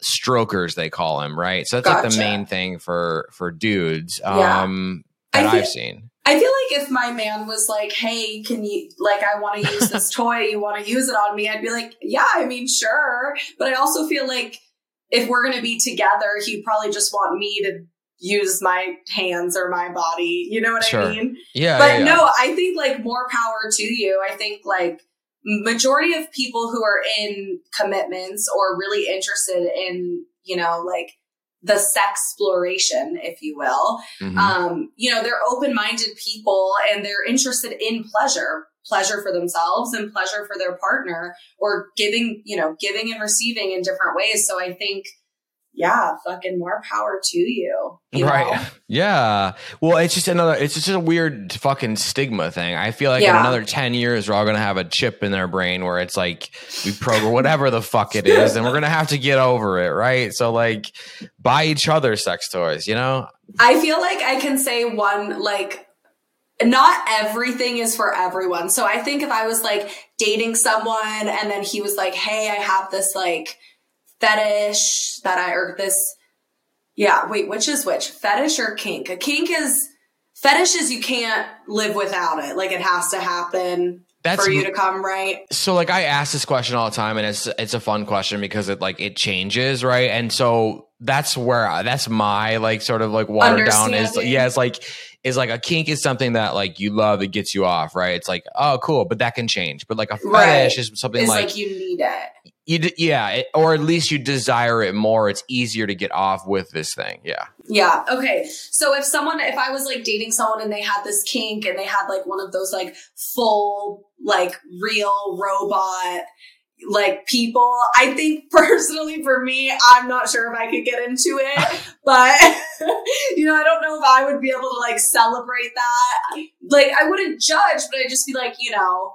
strokers they call them right so that's like the main thing for for dudes um I that feel- i've seen I feel like if my man was like, "Hey, can you like I want to use this toy, you want to use it on me?" I'd be like, "Yeah, I mean, sure." But I also feel like if we're going to be together, he'd probably just want me to use my hands or my body. You know what Sure. I mean? yeah but yeah, yeah. no, I think like more power to you. I think like majority of people who are in commitments or really interested in, you know, like the sex exploration, if you will, Mhm. um, you know, they're open-minded people and they're interested in pleasure, pleasure for themselves and pleasure for their partner or giving, you know, giving and receiving in different ways. So I think, yeah, fucking more power to you. you right know? yeah well it's just another it's just a weird fucking stigma thing i feel like in another 10 years we're all gonna have a chip in their brain where it's like we program whatever the fuck it is and we're gonna have to get over it right so like buy each other sex toys you know I feel like I can say one, like, not everything is for everyone. So I think if I was like dating someone and then he was like, hey, I have this like fetish that I, or this, yeah, wait, which is which? Fetish or kink? A kink is, fetish is you can't live without it. Like it has to happen That's for you to come, right? so like I ask this question all the time, and it's it's a fun question because it like it changes, right? And so that's where I, that's my like sort of like watered down is yeah, it's like is like a kink is something that like you love, it gets you off, right? It's like oh cool, but that can change. But like a fetish Right. is something like, like, you need it. You d- yeah, it, or at least you desire it more. It's easier to get off with this thing, yeah. Yeah. Okay. So if someone, if I was like dating someone and they had this kink and they had like one of those like full, like real robot, like people, I think personally for me, I'm not sure if I could get into it, but you know, I don't know if I would be able to like celebrate that. Like I wouldn't judge, but I'd just be like, you know,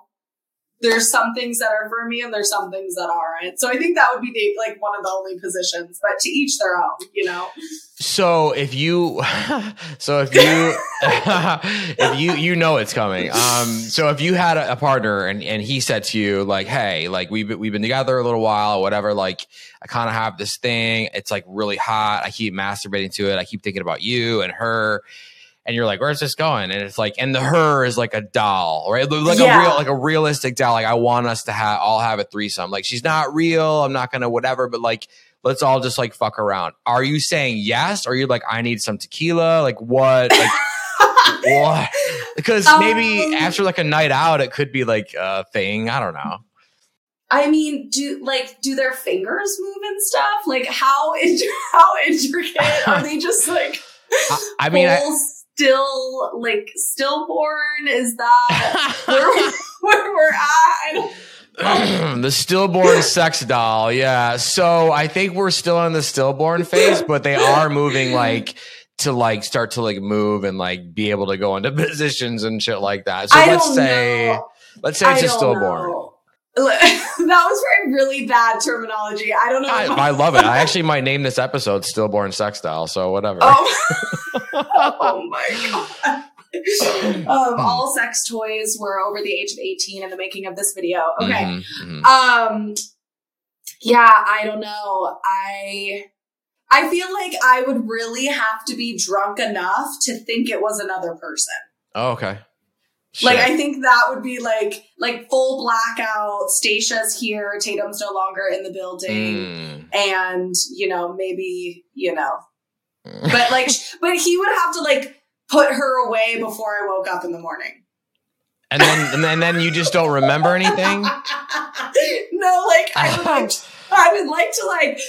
there's some things that are for me and there's some things that aren't. So I think that would be the, like one of the only positions, but to each their own, you know? So if you, so if you, if you, you know it's coming. Um, so if you had a, a partner and, and he said to you like, Hey, like we've, we've been together a little while or whatever, like I kind of have this thing. It's like really hot. I keep masturbating to it. I keep thinking about you and her. And you're like, where's this going? And it's like, and the her is like a doll, right? Like Yeah. a real, like a realistic doll. Like I want us to have, all have a threesome. Like she's not real. I'm not gonna whatever, but like let's all just like fuck around. Are you saying yes? Or are you like, I need some tequila? Like what? Like what? Because maybe Um, after like a night out, it could be like a thing. I don't know. I mean, do like do their fingers move and stuff? Like how in- how intricate are they? Just like I, I mean, I, still like stillborn? Is that where, where we're at? The stillborn sex doll. Yeah. So I think we're still in the stillborn phase, but they are moving like to like start to like move and like be able to go into positions and shit like that. So I let's say know. let's say it's I a don't stillborn. that was very really bad terminology. I don't know. I, I love it. I actually might name this episode "Stillborn Sex Doll." So whatever. Oh, oh my god. um, all sex toys were over the age of 18 in the making of this video. Okay. Mhm, mhm. Um, yeah, I don't know. I, I feel like I would really have to be drunk enough to think it was another person. Oh, okay. Like I think that would be like like full blackout. Stacia's here. Tatum's no longer in the building, Mm. and you know maybe you know, but like, but he would have to like put her away before I woke up in the morning. and then and then, and then you just don't remember anything. no, like I would like I would like to like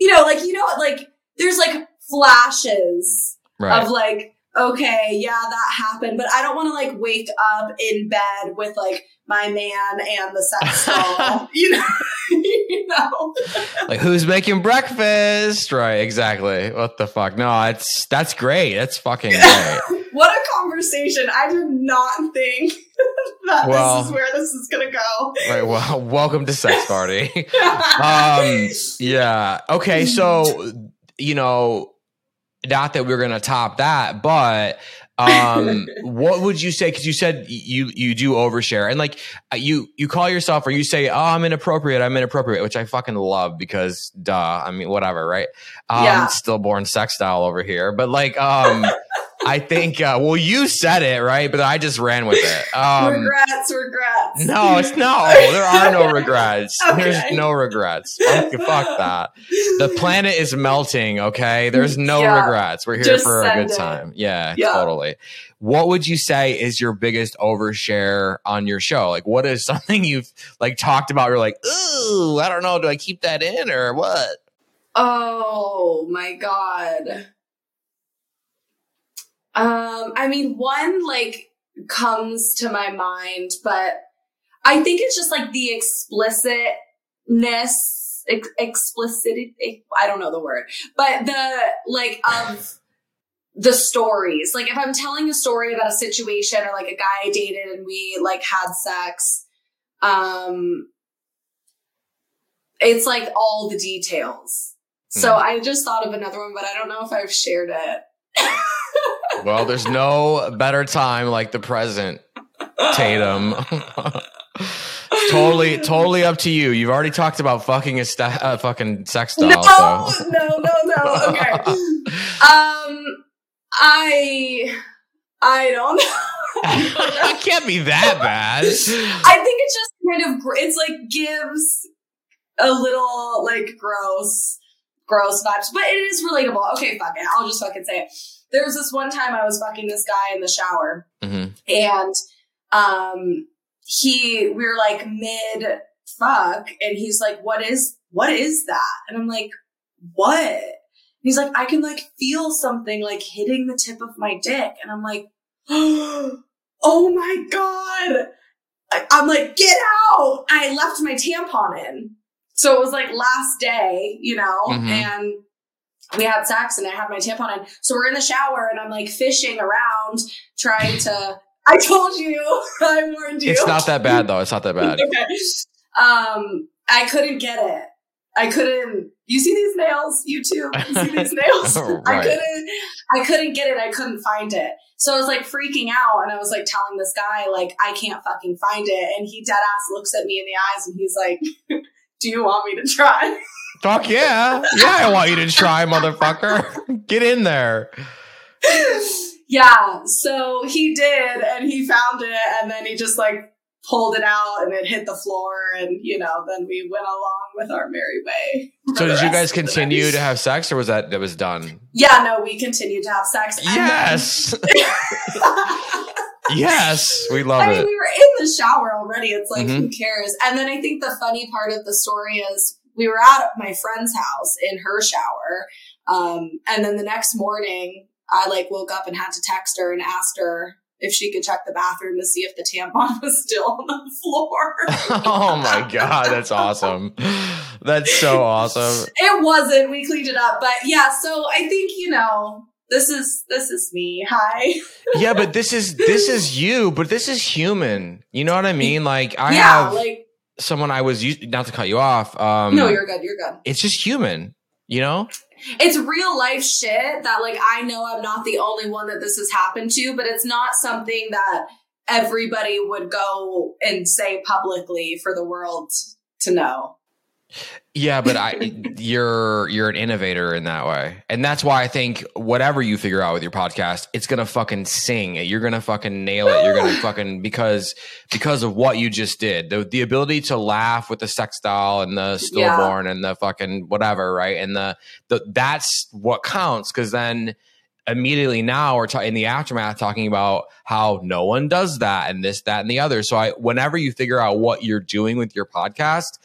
you know like you know like there's like flashes Right. of like okay yeah that happened but I don't want to like wake up in bed with like my man and the sex doll you know you know like who's making breakfast? Right. Exactly. What the fuck? No, it's that's great. That's fucking great. what a conversation I did not think that Well- this is where this is gonna go right. Well, welcome to sex party. um yeah okay so you know not that we're gonna top that but um what would you say because you said you you do overshare and like uh, you you call yourself or you say oh i'm inappropriate i'm inappropriate which i fucking love because duh i mean whatever right um Yeah. stillborn sex style over here but like um i think uh well you said it right but i just ran with it um regrets regrets no, it's no. There are no regrets. Okay. There's no regrets. Fuck, fuck that. The planet is melting. Okay, there's no Yeah. regrets. We're here Just for a good it. time. Yeah, Yeah. totally. What would you say is your biggest overshare on your show? Like, what is something you've like talked about? You're like, ooh, I don't know. Do I keep that in or what? Oh my god. Um, I mean, one like comes to my mind, but I think it's just like the explicitness, ex- explicit. I don't know the word, but the like of the stories. Like if I'm telling a story about a situation or like a guy I dated and we like had sex, um, it's like all the details. So Mhm. I just thought of another one, but I don't know if I've shared it. Well, there's no better time like the present, Tatum. totally, totally up to you. You've already talked about fucking a sta- uh, fucking sex doll. No, so. no, no, no. Okay. Um, I, I don't know. it can't be that bad. I think it's just kind of, it's like gives a little like gross, gross vibes, but it is relatable. Okay, fuck it. I'll just fucking say it. There was this one time I was fucking this guy in the shower Mhm. and, um, he, we were like mid fuck and he's like, what is, what is that? And I'm like, what? And he's like, I can like feel something like hitting the tip of my dick. And I'm like, oh my God. I'm like, get out. I left my tampon in. So it was like last day, you know, Mhm. and we had sex and I had my tampon in. So we're in the shower and I'm like fishing around trying to, I told you, I warned you. It's not that bad though. It's not that bad. okay. Um, I couldn't get it. I couldn't. You see these nails, YouTube? You see these nails? I couldn't. I couldn't get it. I couldn't find it. So I was like freaking out, and I was like telling this guy, like, I can't fucking find it. And he dead ass looks at me in the eyes, and he's like, "Do you want me to try?" Fuck yeah. Yeah, I want you to try, motherfucker. Get in there. yeah. So he did, and he found it, and then he just like pulled it out, and it hit the floor, and you know, then we went along with our merry way. So did you guys continue to have sex or was that that was done? Yeah, no, we continued to have sex. Yes. yes. We love I mean, it. we were in the shower already. It's like, Mhm. who cares? And then I think the funny part of the story is we were at my friend's house in her shower. Um, and then the next morning, I like woke up and had to text her and asked her if she could check the bathroom to see if the tampon was still on the floor. oh my god, that's awesome. That's so awesome. it wasn't. We cleaned it up. But yeah, so I think, you know, this is this is me. Hi. Yeah, but this is this is you, but this is human. You know what I mean? Like I yeah, have like someone I was used not to cut you off. Um no, you're good. You're good. it's just human, you know? it's real life shit that like I know I'm not the only one that this has happened to, but it's not something that everybody would go and say publicly for the world to know. Yeah, but I you're you're an innovator in that way. And that's why I think whatever you figure out with your podcast, it's going to fucking sing. You're going to fucking nail it. You're going to fucking because because of what you just did. The the ability to laugh with the sex doll and the stillborn yeah. and the fucking whatever, right? And the the that's what counts cuz then immediately now we're ta- in the aftermath talking about how no one does that and this that and the other. So I whenever you figure out what you're doing with your podcast,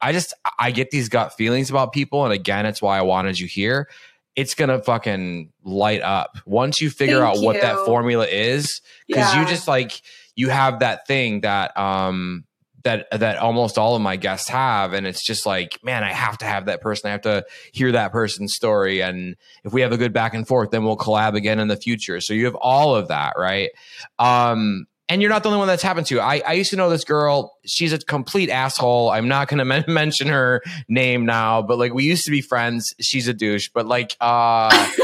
I just I get these gut feelings about people, and again, it's why I wanted you here. It's gonna fucking light up once you figure Thank out you. what that formula is, because yeah. you just like you have that thing that um that that almost all of my guests have and it's just like man i have to have that person i have to hear that person's story and if we have a good back and forth then we'll collab again in the future so you have all of that right um and you're not the only one that's happened to. I, I used to know this girl. She's a complete asshole. I'm not going to men- mention her name now, but like we used to be friends. She's a douche, but like, uh,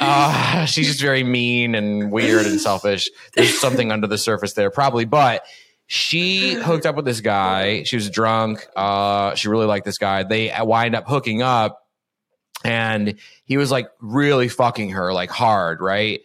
uh, she's just very mean and weird and selfish. There's something under the surface there, probably, but she hooked up with this guy. She was drunk. Uh, she really liked this guy. They wind up hooking up and he was like really fucking her like hard, right?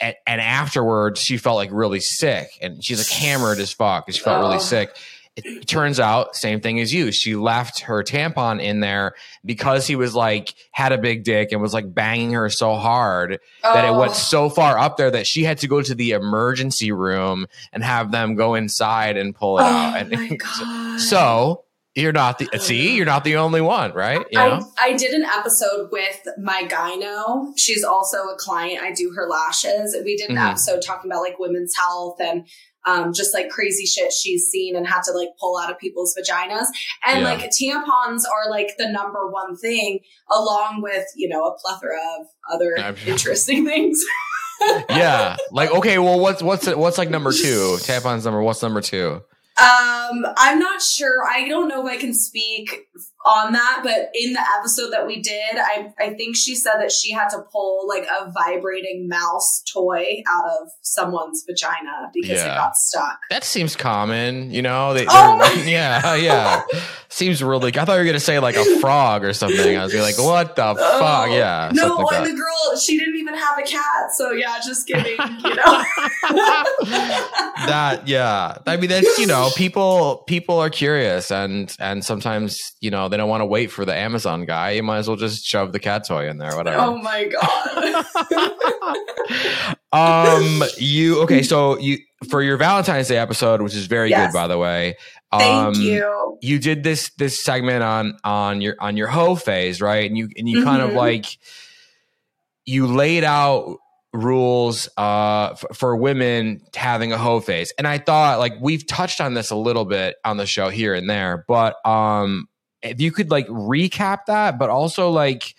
And, and afterwards she felt like really sick and she's like hammered as fuck and she felt oh. really sick it, turns out same thing as you she left her tampon in there because he was like had a big dick and was like banging her so hard oh. that it went oh. so far up there that she had to go to the emergency room and have them go inside and pull it oh out and so you're not the see, you're not the only one, right? You know? I, I did an episode with my gyno. She's also a client. I do her lashes. We did an mm-hmm. episode talking about like women's health and um, just like crazy shit she's seen and had to like pull out of people's vaginas. And yeah. like tampons are like the number one thing, along with, you know, a plethora of other interesting things. yeah. Like, okay, well, what's, what's, what's like number two? Tampons number, what's number two? Um, I'm not sure. I don't know if I can speak on that, but in the episode that we did, I I think she said that she had to pull like a vibrating mouse toy out of someone's vagina because yeah. it got stuck. That seems common, you know. They, oh my- yeah, yeah. seems really. I thought you were gonna say like a frog or something. I was like, what the oh, fuck? Yeah. No, like and the girl she didn't even have a cat, so yeah, just kidding. You know. that yeah. I mean, that's you know, people people are curious, and and sometimes you know they don't want to wait for the Amazon guy. You might as well just shove the cat toy in there, whatever. Oh my god. um, you okay? So you for your Valentine's Day episode, which is very yes. good, by the way. Um, Thank you. You did this this segment on on your on your hoe phase, right? And you and you mm-hmm. kind of mm-hmm. like you laid out rules uh, f- for women having a hoe phase. And I thought like we've touched on this a little bit on the show here and there, but um if you could like recap that, but also like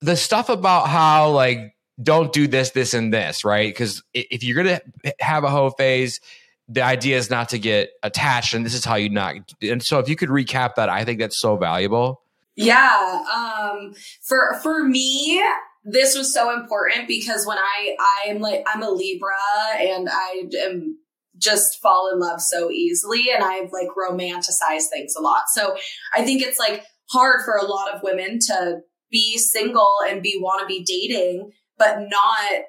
the stuff about how like don't do this, this, and this, right? Because if you're gonna have a hoe phase, the idea is not to get attached, and this is how you not. And so, if you could recap that, I think that's so valuable. Yeah, um, for for me, this was so important because when I I'm like I'm a Libra and I am just fall in love so easily and I've like romanticized things a lot. So I think it's like hard for a lot of women to be single and be want to be dating, but not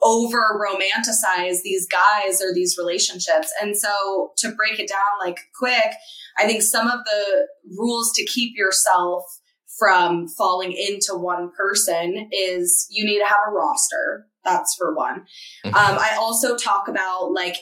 over romanticize these guys or these relationships. And so to break it down like quick, I think some of the rules to keep yourself from falling into one person is you need to have a roster. That's for one. Mm-hmm. Um, I also talk about like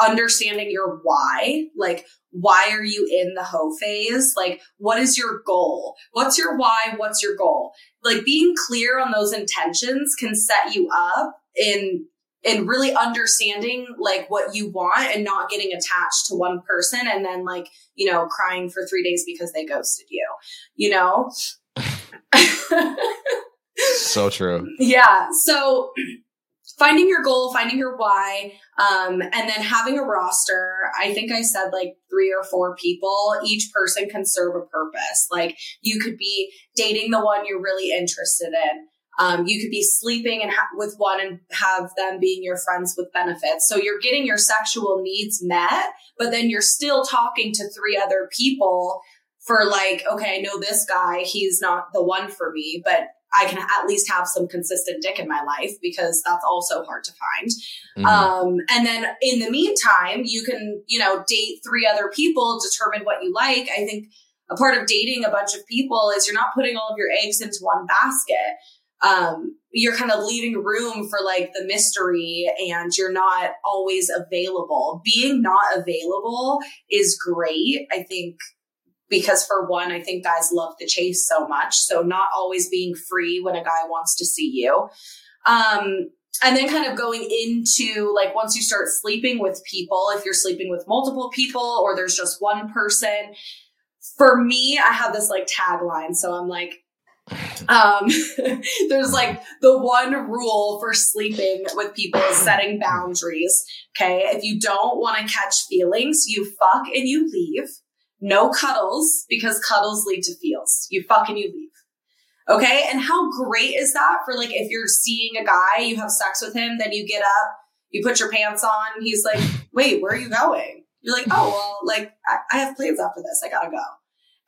understanding your why, like why are you in the hoe phase? Like what is your goal? What's your why? What's your goal? Like being clear on those intentions can set you up in in really understanding like what you want and not getting attached to one person and then like, you know, crying for 3 days because they ghosted you. You know? so true. Yeah. So finding your goal, finding your why, um, and then having a roster. I think I said like three or four people. Each person can serve a purpose. Like you could be dating the one you're really interested in. Um, you could be sleeping and ha- with one and have them being your friends with benefits. So you're getting your sexual needs met, but then you're still talking to three other people for like, okay, I know this guy, he's not the one for me, but I can at least have some consistent dick in my life because that's also hard to find. Mhm. Um, and then in the meantime, you can, you know, date three other people, determine what you like. I think a part of dating a bunch of people is you're not putting all of your eggs into one basket. Um, you're kind of leaving room for like the mystery and you're not always available. Being not available is great. I think because for one, I think guys love the chase so much. So not always being free when a guy wants to see you. Um, and then kind of going into like once you start sleeping with people, if you're sleeping with multiple people or there's just one person, for me, I have this like tagline. So I'm like, um, there's like the one rule for sleeping with people is setting boundaries. Okay. If you don't want to catch feelings, you fuck and you leave. No cuddles because cuddles lead to feels. You fuck and you leave. Okay. And how great is that for like if you're seeing a guy, you have sex with him, then you get up, you put your pants on. He's like, wait, where are you going? You're like, oh, well, like I, I have plans after this. I gotta go.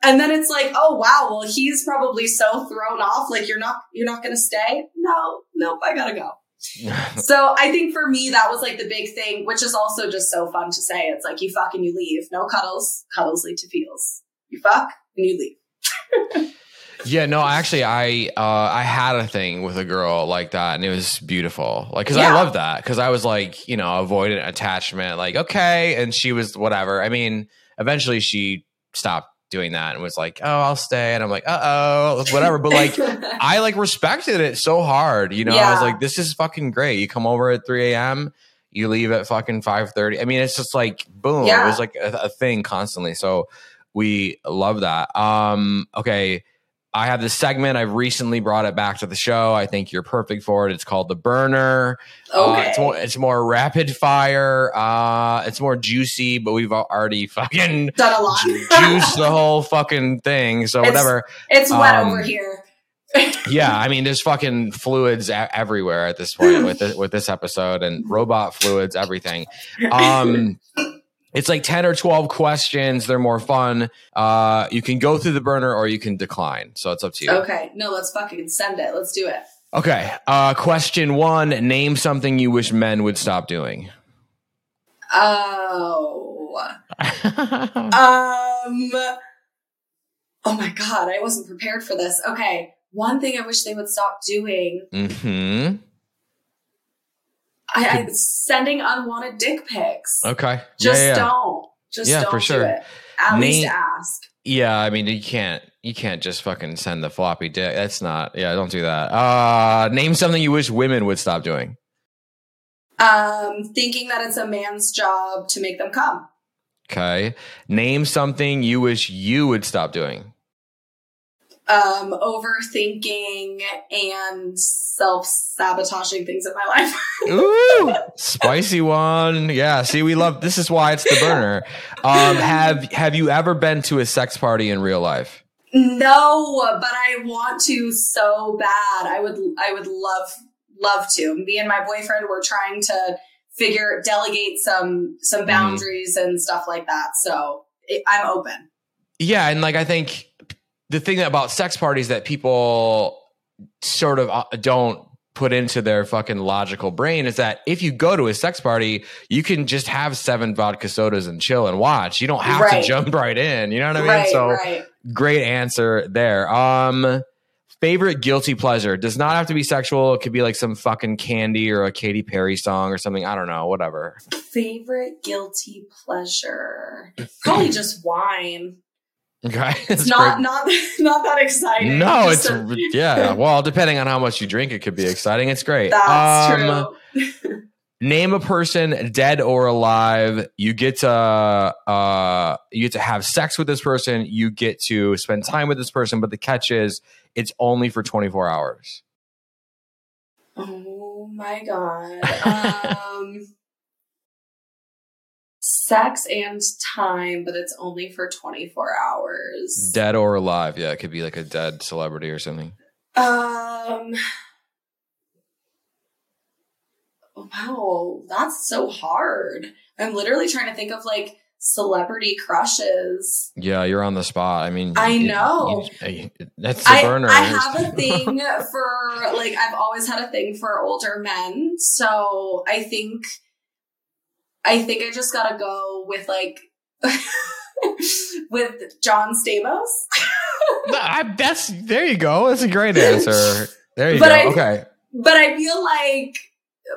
And then it's like, oh wow, well he's probably so thrown off. Like you're not, you're not gonna stay. No, nope, I gotta go. So I think for me that was like the big thing, which is also just so fun to say. It's like you fuck and you leave. No cuddles. Cuddles lead to feels. You fuck and you leave. Yeah, no, actually, I uh, I had a thing with a girl like that, and it was beautiful. Like, because I love that. Because I was like, you know, avoidant attachment. Like, okay, and she was whatever. I mean, eventually she stopped doing that and was like, oh, I'll stay, and I'm like, uh oh, whatever. But like, I like respected it so hard. You know, I was like, this is fucking great. You come over at 3 a.m. You leave at fucking 5:30. I mean, it's just like boom. It was like a, a thing constantly. So we love that. Um, okay. I have this segment. I've recently brought it back to the show. I think you're perfect for it. It's called the burner. Uh, it's more it's more rapid fire. Uh, it's more juicy, but we've already fucking Done a lot. ju- juiced the whole fucking thing. So It's- whatever. it's wet um, over here. Yeah, I mean, there's fucking fluids a- everywhere at this point with this, with this episode and robot fluids, everything. Um, it's like ten or twelve questions. They're more fun. Uh, you can go through the burner or you can decline. So it's up to you. Okay. No, let's fucking send it. Let's do it. Okay. Uh, question one: Name something you wish men would stop doing. Oh. Um. Oh my god, I wasn't prepared for this. Okay, one thing I wish they would stop doing. hmm I, I sending unwanted dick pics. Okay. Just yeah, yeah. don't. Just Yeah, don't for do sure. it. At least ask. Yeah, I mean you can't you can't just fucking send the floppy dick. That's not yeah, don't do that. Uh name something you wish women would stop doing. Um, thinking that it's a man's job to make them come. Okay. Name something you wish you would stop doing. Um, overthinking and self sabotaging things in my life. Ooh, spicy one. Yeah, see we love this is why it's the burner. Um have have you ever been to a sex party in real life? No, but I want to so bad. I would I would love love to. Me and my boyfriend were trying to figure delegate some some boundaries and stuff like that. So it, I'm open. Yeah, and like I think the thing about sex parties that people sort of uh, don't put into their fucking logical brain is that if you go to a sex party, you can just have seven vodka sodas and chill and watch. You don't have Right. to jump right in. You know what I mean? right, so right. great answer there. Um favorite guilty pleasure does not have to be sexual. It could be like some fucking candy or a Katy Perry song or something. I don't know, whatever. Favorite guilty pleasure? Probably just wine. Okay. It's not not not that exciting. No, it's a- yeah. Well, depending on how much you drink, it could be exciting. It's great. That's Um, true. Name a person, dead or alive. You get to uh, you get to have sex with this person. You get to spend time with this person. But the catch is, it's only for twenty four hours. Oh my god. Um sex and time, but it's only for 24 hours. Dead or alive. Yeah, it could be like a dead celebrity or something. Um Wow, that's so hard. I'm literally trying to think of like celebrity crushes. Yeah, you're on the spot. I mean, I you- know. you- you- that's the I, burner. I have a thing for like I've always had a thing for older men. So I think I think I just gotta go with like with John Stamos. I- that's there you go. That's a great answer. There you But go. I- okay. but I feel like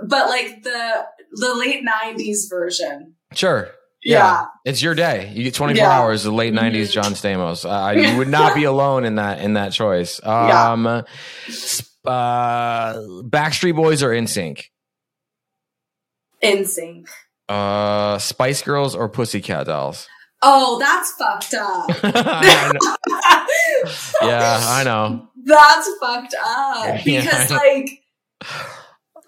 but like the the late nineties version. Sure. Yeah. It's your day. You get 24 Yeah. hours of late 90s Mhm. John Stamos. Uh, you would not be alone in that in that choice. Yeah. Um s- uh Backstreet Boys or sync. NSYNC. Uh Spice Girls or Pussycat Dolls? Oh, that's fucked up. I yeah, I know. That's fucked up. Yeah, Because know. like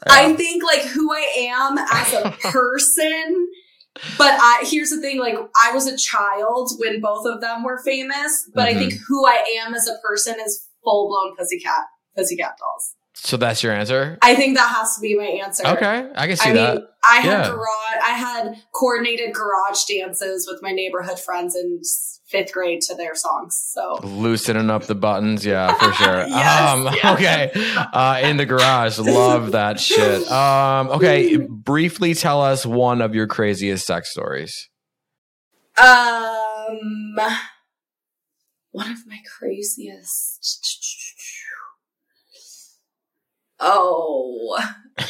I think like who I am as a person. But I here's the thing, like I was a child when both of them were famous, but I think Mm-hmm. who I am as a person is full blown pussycat pussycat dolls. So that's your answer? I think that has to be my answer. Okay, I can see I that. mean, I had Yeah. garage I had coordinated garage dances with my neighborhood friends in fifth grade to their songs. So Loosening up the buttons, yeah, for sure. Yes, um, yes. Okay, uh, in the garage, love that shit. Um, okay, briefly tell us one of your craziest sex stories. Um, one of my craziest. Oh, um,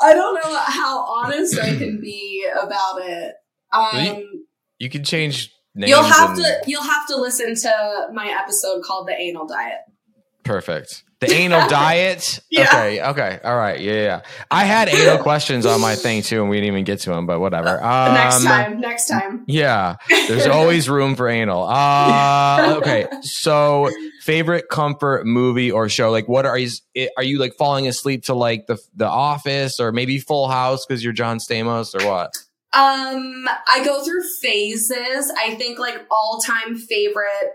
I don't know how honest I can be about it. Um, You can change names. you'll have and- to you'll have to listen to my episode called "The Anal Diet." Perfect. The anal diet. Yeah. Okay. Okay. All right. Yeah. Yeah. I had anal questions on my thing too, and we didn't even get to them. But whatever. Um, next time, next time. Yeah. There's always room for anal. Uh, okay. So, favorite comfort movie or show? Like, what are you? Are you like falling asleep to like the The Office or maybe Full House because you're John Stamos or what? Um, I go through phases. I think like all time favorite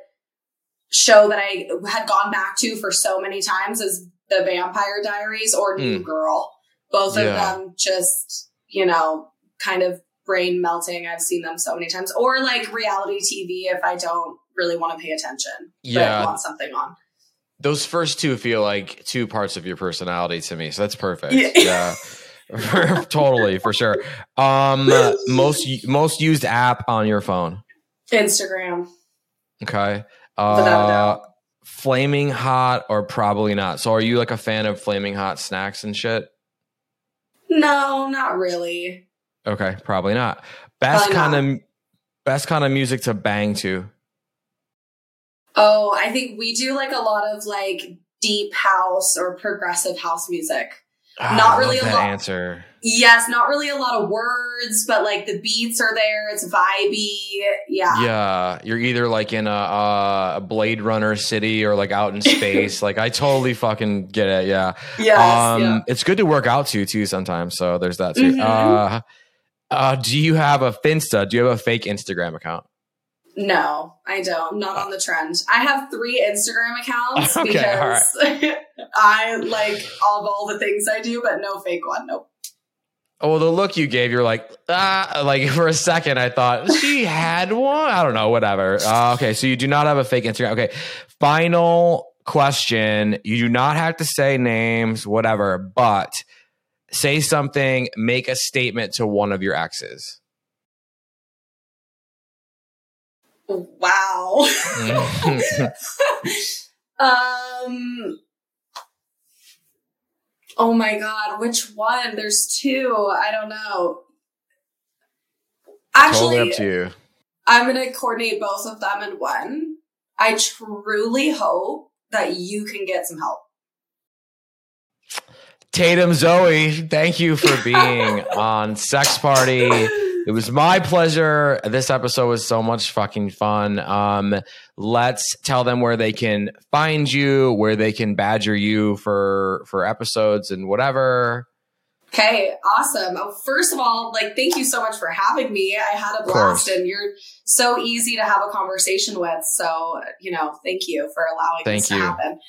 show that I had gone back to for so many times is The Vampire Diaries or New Mm. Girl. Both of them just, you know, kind of brain melting. I've seen them so many times. Or like reality TV if I don't really want to pay attention. Yeah. But want something on. Those first two feel like two parts of your personality to me, so that's perfect. Yeah. Yeah. totally, for sure. Um, most most used app on your phone. Instagram. Okay. Uh, flaming hot or probably not. So, are you like a fan of flaming hot snacks and shit? No, not really. Okay, probably not. Best Probably kind of best kind of music to bang to. Oh, I think we do like a lot of like deep house or progressive house music. Ah, Not really a lot. answer. Yes, not really a lot of words, but like the beats are there. It's vibey. Yeah. Yeah, you're either like in a, uh, a Blade Runner city or like out in space. like I totally fucking get it. Yeah. Yes. um, yeah. it's good to work out to too sometimes. So there's that too. Mhm. Uh, uh, do you have a Finsta? Do you have a fake Instagram account? No, I don't. I'm not on the trend. I have three Instagram accounts Okay, because I like all of all the things I do, but no fake one. Nope. Oh, well, the look you gave, you're like, ah, like for a second, I thought she had one. I don't know, whatever. Uh, okay, so you do not have a fake Instagram. Okay, final question. You do not have to say names, whatever, but say something, make a statement to one of your exes. Wow. um. Oh my god, which one? There's two. I don't know. totally Actually, to you. I'm gonna coordinate both of them in one. I truly hope that you can get some help. Tatum Zoe, thank you for being on Sex Party. It was my pleasure. This episode was so much fucking fun. Um, let's tell them where they can find you, where they can badger you for for episodes and whatever. Okay, awesome. Oh, first of all, like, thank you so much for having me. I had a blast, and you're so easy to have a conversation with. So, you know, thank you for allowing Thank this you. to happen.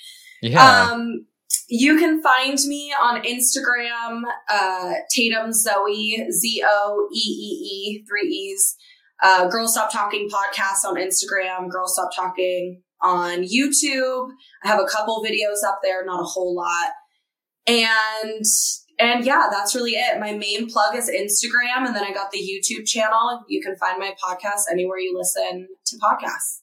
Yeah. Um, you can find me on Instagram, uh, Tatum Zoe, Z O E E E, three E's. Uh, Girl Stop Talking podcast on Instagram, Girl Stop Talking on YouTube. I have a couple videos up there, not a whole lot. And and yeah, that's really it. My main plug is Instagram, and then I got the YouTube channel. You can find my podcast anywhere you listen to podcasts.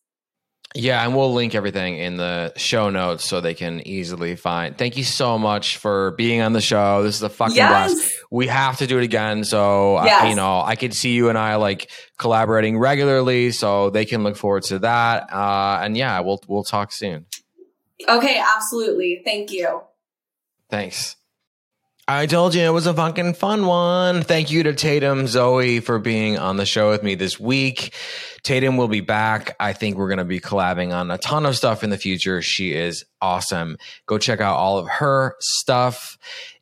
Yeah, and we'll link everything in the show notes so they can easily find. Thank you so much for being on the show. This is a fucking Yes. blast. We have to do it again. So, I- you know, I could see you and I like collaborating regularly, so they can look forward to that. Uh, and yeah, we'll we'll talk soon. Okay, absolutely. Thank you. Thanks. I told you it was a fucking fun one. Thank you to Tatum Zoe for being on the show with me this week. Tatum will be back. I think we're going to be collabing on a ton of stuff in the future. She is awesome. Go check out all of her stuff.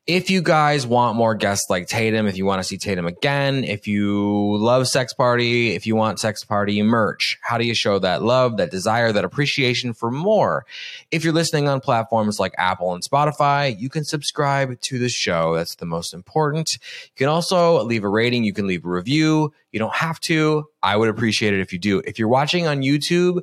If you guys want more guests like Tatum, if you want to see Tatum again, if you love Sex Party, if you want Sex Party merch, how do you show that love, that desire, that appreciation for more? If you're listening on platforms like Apple and Spotify, you can subscribe to the show. That's the most important. You can also leave a rating, you can leave a review. You don't have to. I would appreciate it if you do. If you're watching on YouTube,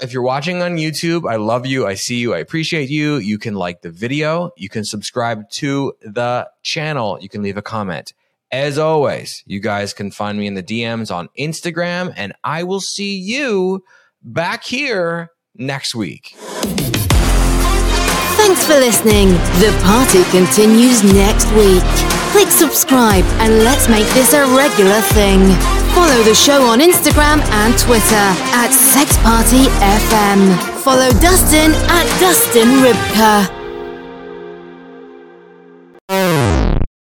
if you're watching on YouTube, I love you. I see you. I appreciate you. You can like the video. You can subscribe to the channel. You can leave a comment. As always, you guys can find me in the DMs on Instagram, and I will see you back here next week. Thanks for listening. The party continues next week. Click subscribe and let's make this a regular thing. Follow the show on Instagram and Twitter at Sex Party FM. Follow Dustin at Dustin Ribka.